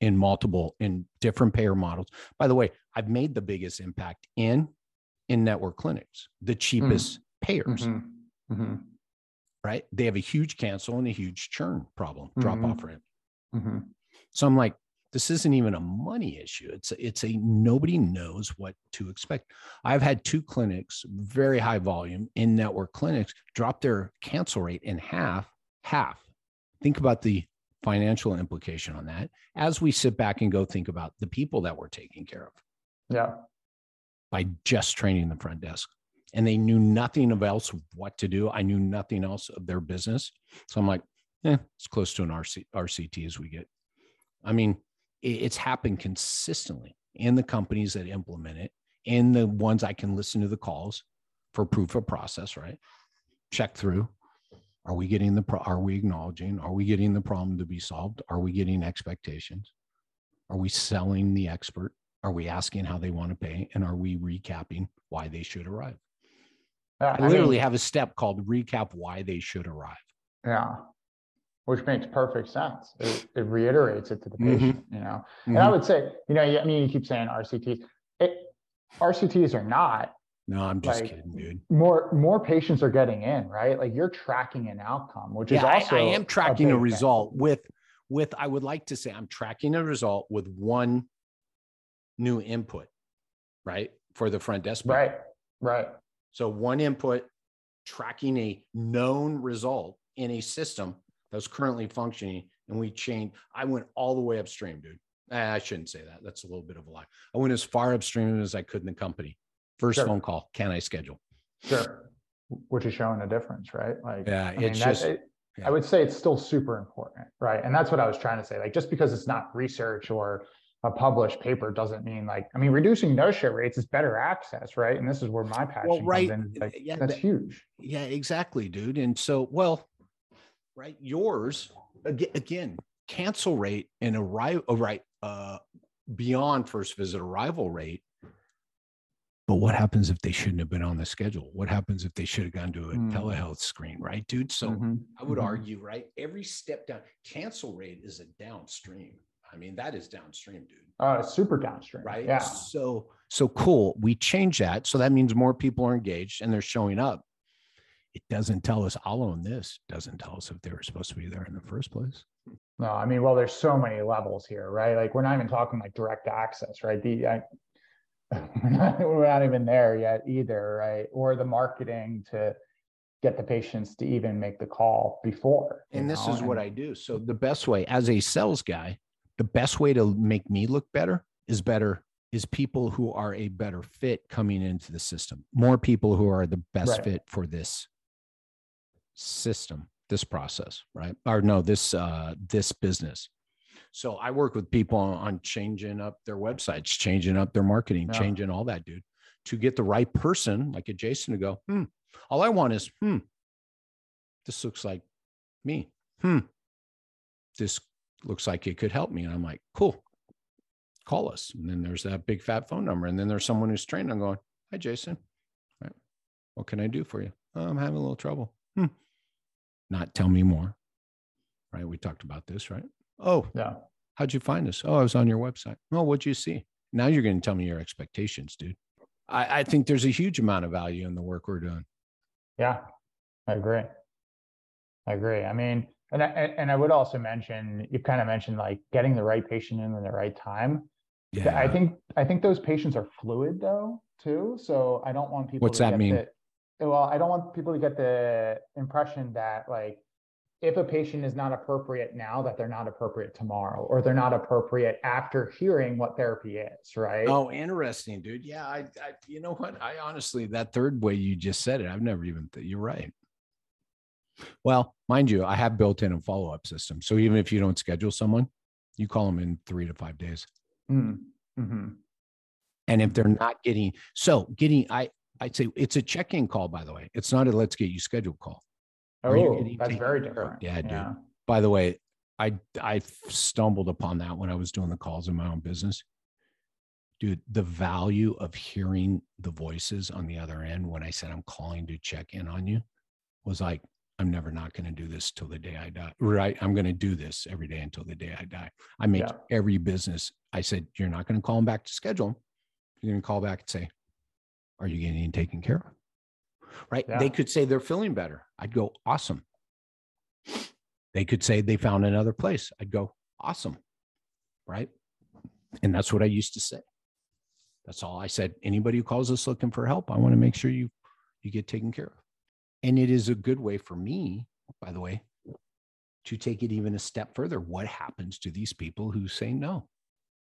in multiple in different payer models. By the way i've made the biggest impact in in network clinics the cheapest mm. payers. Mm-hmm. Mm-hmm right? They have a huge cancel and a huge churn problem, drop mm-hmm. off rate. Mm-hmm. So I'm like, this isn't even a money issue. It's a, it's a nobody knows what to expect. I've had two clinics, very high volume in network clinics, drop their cancel rate in half, half. Think about the financial implication on that as we sit back and go think about the people that we're taking care of. Yeah. By just training the front desk and they knew nothing of else what to do. I knew nothing else of their business. So I'm like, eh, it's close to an RC, RCT as we get. I mean, it's happened consistently in the companies that implement it, in the ones I can listen to the calls for proof of process, right? Check through. Are we getting the, pro- are we acknowledging? Are we getting the problem to be solved? Are we getting expectations? Are we selling the expert? Are we asking how they want to pay? And are we recapping why they should arrive? I, I literally mean, have a step called recap why they should arrive. Yeah. Which makes perfect sense. It, it reiterates it to the mm-hmm. patient, mm-hmm. you know. And mm-hmm. I would say, you know, I mean, you keep saying RCTs. It, RCTs are not. No, I'm just like, kidding, dude. More more patients are getting in, right? Like you're tracking an outcome, which yeah, is also I, I am tracking a, a result thing. with with I would like to say I'm tracking a result with one new input, right? For the front desk. Right. Right. So one input tracking a known result in a system that's currently functioning. And we changed, I went all the way upstream, dude. I shouldn't say that. That's a little bit of a lie. I went as far upstream as I could in the company. First sure. phone call, can I schedule? Sure. Which is showing a difference, right? Like, yeah, I it's mean, just, it, yeah. I would say it's still super important, right? And that's what I was trying to say. Like, just because it's not research or a published paper doesn't mean like I mean reducing no show rates is better access, right? And this is where my passion well, right. comes in. Like, yeah, that's huge. Yeah, exactly, dude. And so, well, right, yours again, cancel rate and arrive oh, right uh beyond first visit arrival rate. But what happens if they shouldn't have been on the schedule? What happens if they should have gone to a mm. telehealth screen, right, dude? So mm-hmm. I would mm-hmm. argue, right, every step down, cancel rate is a downstream I mean, that is downstream, dude. Uh, super downstream. Right. Yeah. So, so cool. We change that. So that means more people are engaged and they're showing up. It doesn't tell us, I'll own this, doesn't tell us if they were supposed to be there in the first place. No, I mean, well, there's so many levels here, right? Like we're not even talking like direct access, right? The, I, we're not, we're not even there yet either, right? Or the marketing to get the patients to even make the call before. And this know? is what I do. So the best way as a sales guy, the best way to make me look better is better is people who are a better fit coming into the system. More people who are the best right. fit for this system, this process, right? Or no, this uh this business. So I work with people on, on changing up their websites, changing up their marketing, yeah. changing all that, dude, to get the right person like a Jason to go, hmm, all I want is, hmm, this looks like me. Hmm, this looks like it could help me. And I'm like, cool, call us. And then there's that big fat phone number. And then there's someone who's trained. I'm going, hi, Jason. Right. What can I do for you? Oh, I'm having a little trouble. Hmm. Not tell me more. Right. We talked about this, right? Oh, yeah. How'd you find us? Oh, I was on your website. Oh, what'd you see? Now you're going to tell me your expectations, dude. I, I think there's a huge amount of value in the work we're doing. Yeah, I agree. I agree. I mean, and I, and I would also mention, you kind of mentioned like getting the right patient in at the right time. Yeah. I think I think those patients are fluid though too. So I don't want people. What's that mean? The, well, I don't want people to get the impression that like if a patient is not appropriate now that they're not appropriate tomorrow or they're not appropriate after hearing what therapy is right oh interesting dude yeah i, I you know what i honestly that third way you just said it i've never even th- you're right well mind you i have built in a follow-up system so even if you don't schedule someone you call them in three to five days mm, mm-hmm. and if they're not getting so getting i i'd say it's a check-in call by the way it's not a let's get you scheduled call Oh, that's very different. Yeah, dude. Yeah. By the way, I I stumbled upon that when I was doing the calls in my own business. Dude, the value of hearing the voices on the other end when I said I'm calling to check in on you was like, I'm never not going to do this till the day I die. Right. I'm going to do this every day until the day I die. I make yeah. every business. I said, You're not going to call them back to schedule. You're going to call back and say, Are you getting taken care of? right? Yeah. They could say they're feeling better. I'd go, awesome. They could say they found another place. I'd go, awesome. Right. And that's what I used to say. That's all I said. Anybody who calls us looking for help, I want to make sure you you get taken care of. And it is a good way for me, by the way, to take it even a step further. What happens to these people who say no?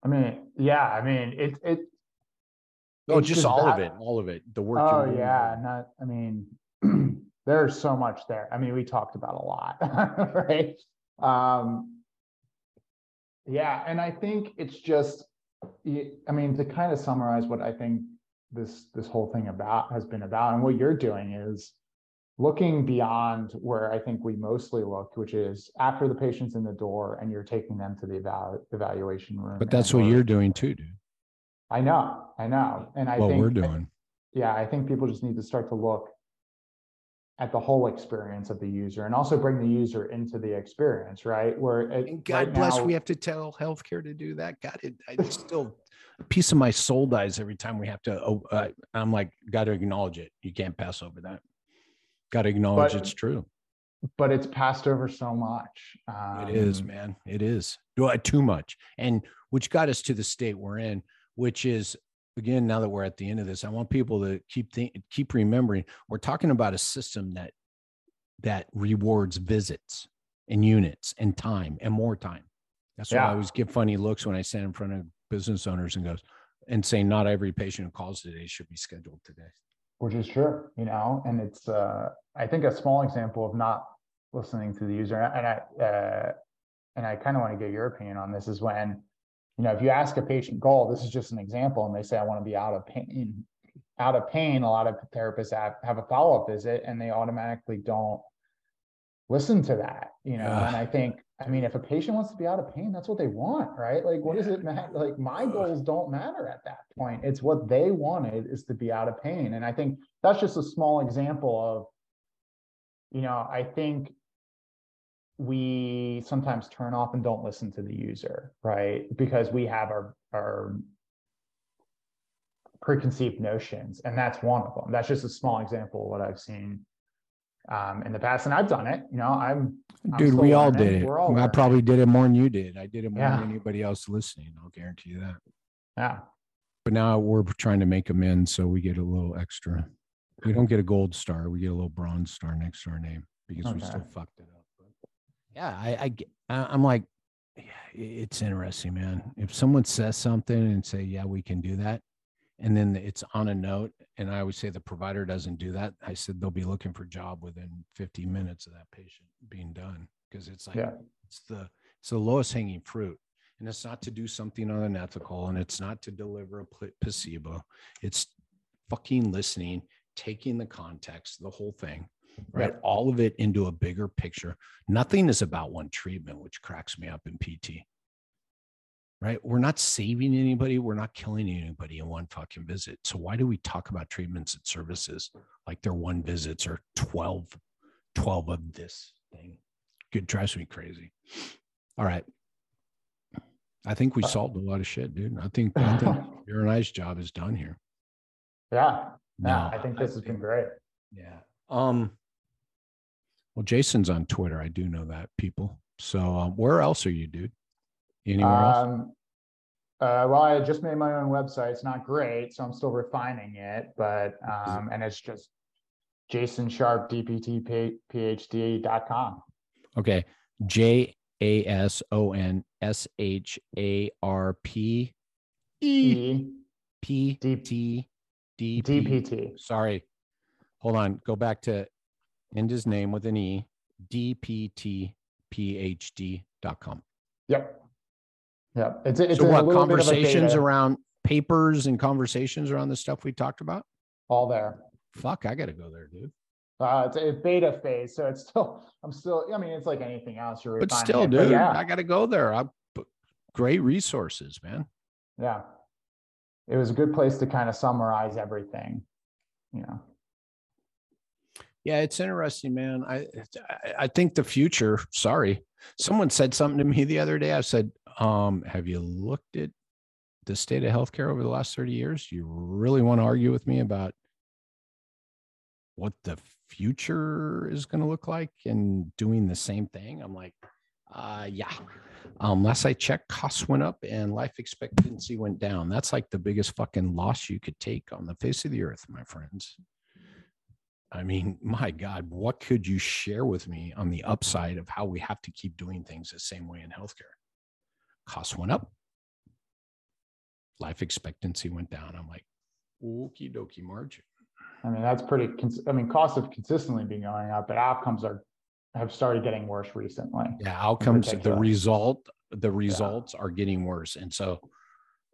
I mean, yeah, I mean, it it Oh, just, just all that, of it, all of it. The work. Oh yeah, not. I mean, there's so much there. I mean, we talked about a lot, right? Um, yeah, and I think it's just. I mean, to kind of summarize what I think this this whole thing about has been about, and what you're doing is looking beyond where I think we mostly look, which is after the patient's in the door and you're taking them to the evalu- evaluation room. But that's what you're doing too, dude. I know, I know. And I what think we're doing. Yeah, I think people just need to start to look at the whole experience of the user and also bring the user into the experience, right? Where it, and God right bless, now, we have to tell healthcare to do that. God, it, I still a piece of my soul dies every time we have to. Oh, uh, I'm like, got to acknowledge it. You can't pass over that. Got to acknowledge but, it's true. But it's passed over so much. Um, it is, um, man. It is too much, and which got us to the state we're in which is again now that we're at the end of this i want people to keep th- keep remembering we're talking about a system that that rewards visits and units and time and more time that's yeah. why i always give funny looks when i stand in front of business owners and goes and say not every patient who calls today should be scheduled today which is true you know and it's uh i think a small example of not listening to the user and i uh and i kind of want to get your opinion on this is when you know, if you ask a patient goal, this is just an example, and they say, I want to be out of pain, out of pain, a lot of therapists have, have a follow-up visit and they automatically don't listen to that, you know. and I think, I mean, if a patient wants to be out of pain, that's what they want, right? Like, what does it matter? Like, my goals don't matter at that point. It's what they wanted is to be out of pain. And I think that's just a small example of, you know, I think we sometimes turn off and don't listen to the user, right? Because we have our our preconceived notions, and that's one of them. That's just a small example of what I've seen um, in the past, and I've done it. You know, I'm, I'm dude. We all did it. All I probably did it more than you did. I did it more yeah. than anybody else listening. I'll guarantee you that. Yeah, But now we're trying to make amends, so we get a little extra. We don't get a gold star; we get a little bronze star next to our name because we still fucked it up. But yeah, I, I- I'm like, yeah, it's interesting, man. If someone says something and say, "Yeah, we can do that," and then it's on a note, and I always say the provider doesn't do that, I said they'll be looking for job within 50 minutes of that patient being done because it's like Yeah. it's the it's the lowest hanging fruit. And it's not to do something unethical and it's not to deliver a placebo. It's fucking listening taking the context the whole thing right? All of it into a bigger picture. Nothing is about one treatment which cracks me up in pt right we're not saving anybody we're not killing anybody in one fucking visit so why do we talk about treatments and services like they're one visits or 12 12 of this thing it drives me crazy all right. I think we Uh, solved a lot of shit, dude. I think, I think your and I's job is done here. Yeah. Yeah. No, I think this has been great. Yeah. Um. Well, Jason's on Twitter. I do know that people. So um, where else are you, dude? Anywhere else? Um, uh, well, I just made my own website. It's not great, so I'm still refining it, but, um, and it's just Jason Sharpe, DPT PhD.com. Okay. J A S O N S H A R P E P D- T D P. DPT. Sorry. Hold on. Go back to end his name with an E. DPTPhD.com. Yep. Yep. It's, it's so a what little bit of a conversations around papers and conversations around the stuff we talked about? all there. Fuck, I gotta go there, dude. Uh, it's a beta phase, so it's still, I'm still, I mean, it's like anything else. You're But still, it, dude, yeah, I gotta go there. I great resources, man. yeah. It was a good place to kind of summarize everything, you know. Yeah, it's interesting, man. I- I think the future. Sorry, someone said something to me the other day. I said, um, "Have you looked at the state of healthcare over the last thirty years? You really want to argue with me about what the future is going to look like and doing the same thing?" I'm like, uh, "Yeah." Um, last I checked, costs went up and life expectancy went down. That's like the biggest fucking loss you could take on the face of the earth, my friends. I mean, my God, what could you share with me on the upside of how we have to keep doing things the same way in healthcare? Costs went up, life expectancy went down. I'm like, okie dokie margin. I mean, that's pretty, cons- I mean, costs have consistently been going up, but outcomes are, have started getting worse recently. Yeah, outcomes, the result, the results are getting worse. And so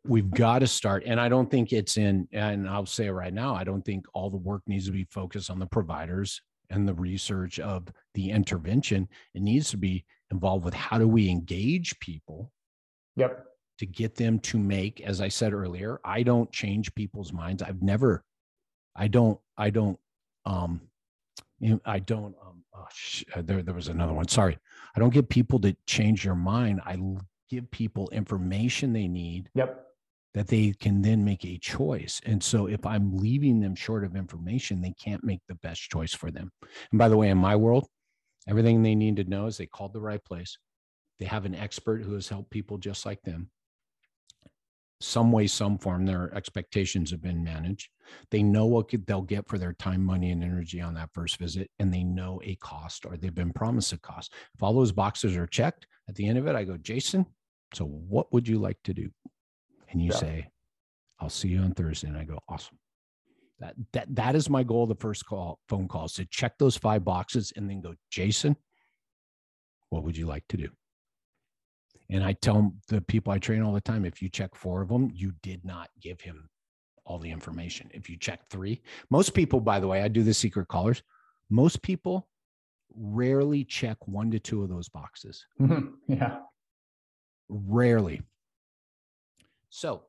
we've got to start. And I don't think it's in, and I'll say it right now, I don't think all the work needs to be focused on the providers and the research of the intervention. It needs to be involved with how do we engage people Yep. to get them to make, as I said earlier, I don't change people's minds. I've never, I don't, I don't, um, I don't, um, oh, sh- uh, there, there was another one. Sorry. I don't get people to change their mind. I give people information they need Yep. that they can then make a choice. And so if I'm leaving them short of information, they can't make the best choice for them. And by the way, in my world, everything they need to know is they called the right place. They have an expert who has helped people just like them. Some way, some form, their expectations have been managed. They know what they'll get for their time, money, and energy on that first visit, and they know a cost or they've been promised a cost. If all those boxes are checked at the end of it, I go, Jason, so what would you like to do? And you Yeah. say, I'll see you on Thursday. And I go, awesome. That that that is my goal. The first call, phone call, is to check those five boxes and then go, Jason, what would you like to do? And I tell the people I train all the time, if you check four of them, you did not give him all the information. If you check three, most people, by the way, I do the secret callers. Most people rarely check one to two of those boxes mm-hmm. Yeah. rarely. So,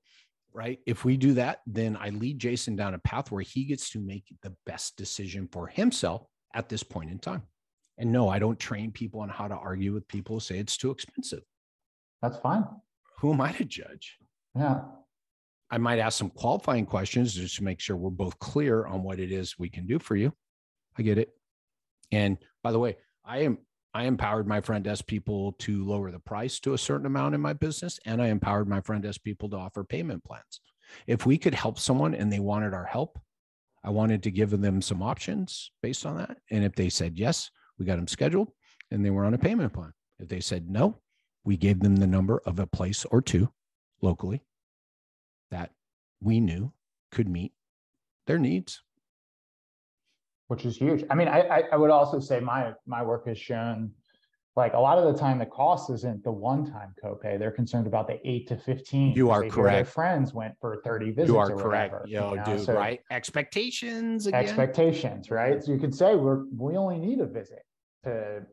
right, if we do that, then I lead Jason down a path where he gets to make the best decision for himself at this point in time. And no, I don't train people on how to argue with people who say it's too expensive. That's fine. Who am I to judge? Yeah. I might ask some qualifying questions just to make sure we're both clear on what it is we can do for you. I get it. And by the way, I am I empowered my front desk people to lower the price to a certain amount in my business, and I empowered my front desk people to offer payment plans. If we could help someone and they wanted our help, I wanted to give them some options based on that. And if they said yes, we got them scheduled and they were on a payment plan. If they said no, we gave them the number of a place or two locally that we knew could meet their needs. Which is huge. I mean, I, I, I would also say my, my work has shown like a lot of the time the cost isn't the one-time copay. They're concerned about the eight to fifteen. You are hear their correct. Friends went for thirty visits You are or correct. whatever, Yo, you know, dude, so right? Expectations again. Expectations, right? So you could say we're, we only need a visit to.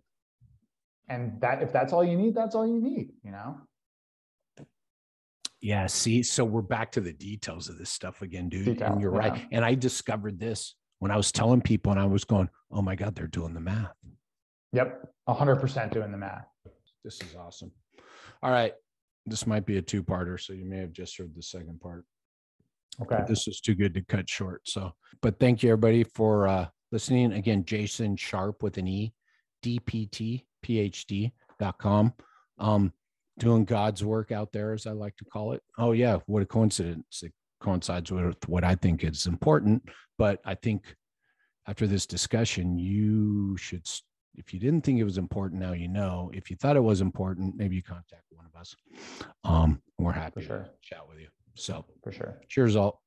And that, if that's all you need, that's all you need, you know? Yeah. See, so we're back to the details of this stuff again, dude. Detail, and you're right. And I discovered this when I was telling people, and I was going, "Oh my God, they're doing the math." Yep, hundred percent doing the math. This is awesome. All right, this might be a two-parter, so you may have just heard the second part. Okay, but this is too good to cut short. So, but thank you everybody for uh, listening. Again, Jason Sharpe with an E, dptphd.com. Um, doing God's work out there, as I like to call it. Oh, yeah. What a coincidence. It coincides with what I think is important. But I think after this discussion, you should, if you didn't think it was important, now you know. If you thought it was important, maybe you contact one of us. Um, we're happy sure. to chat with you. So, for sure. cheers all.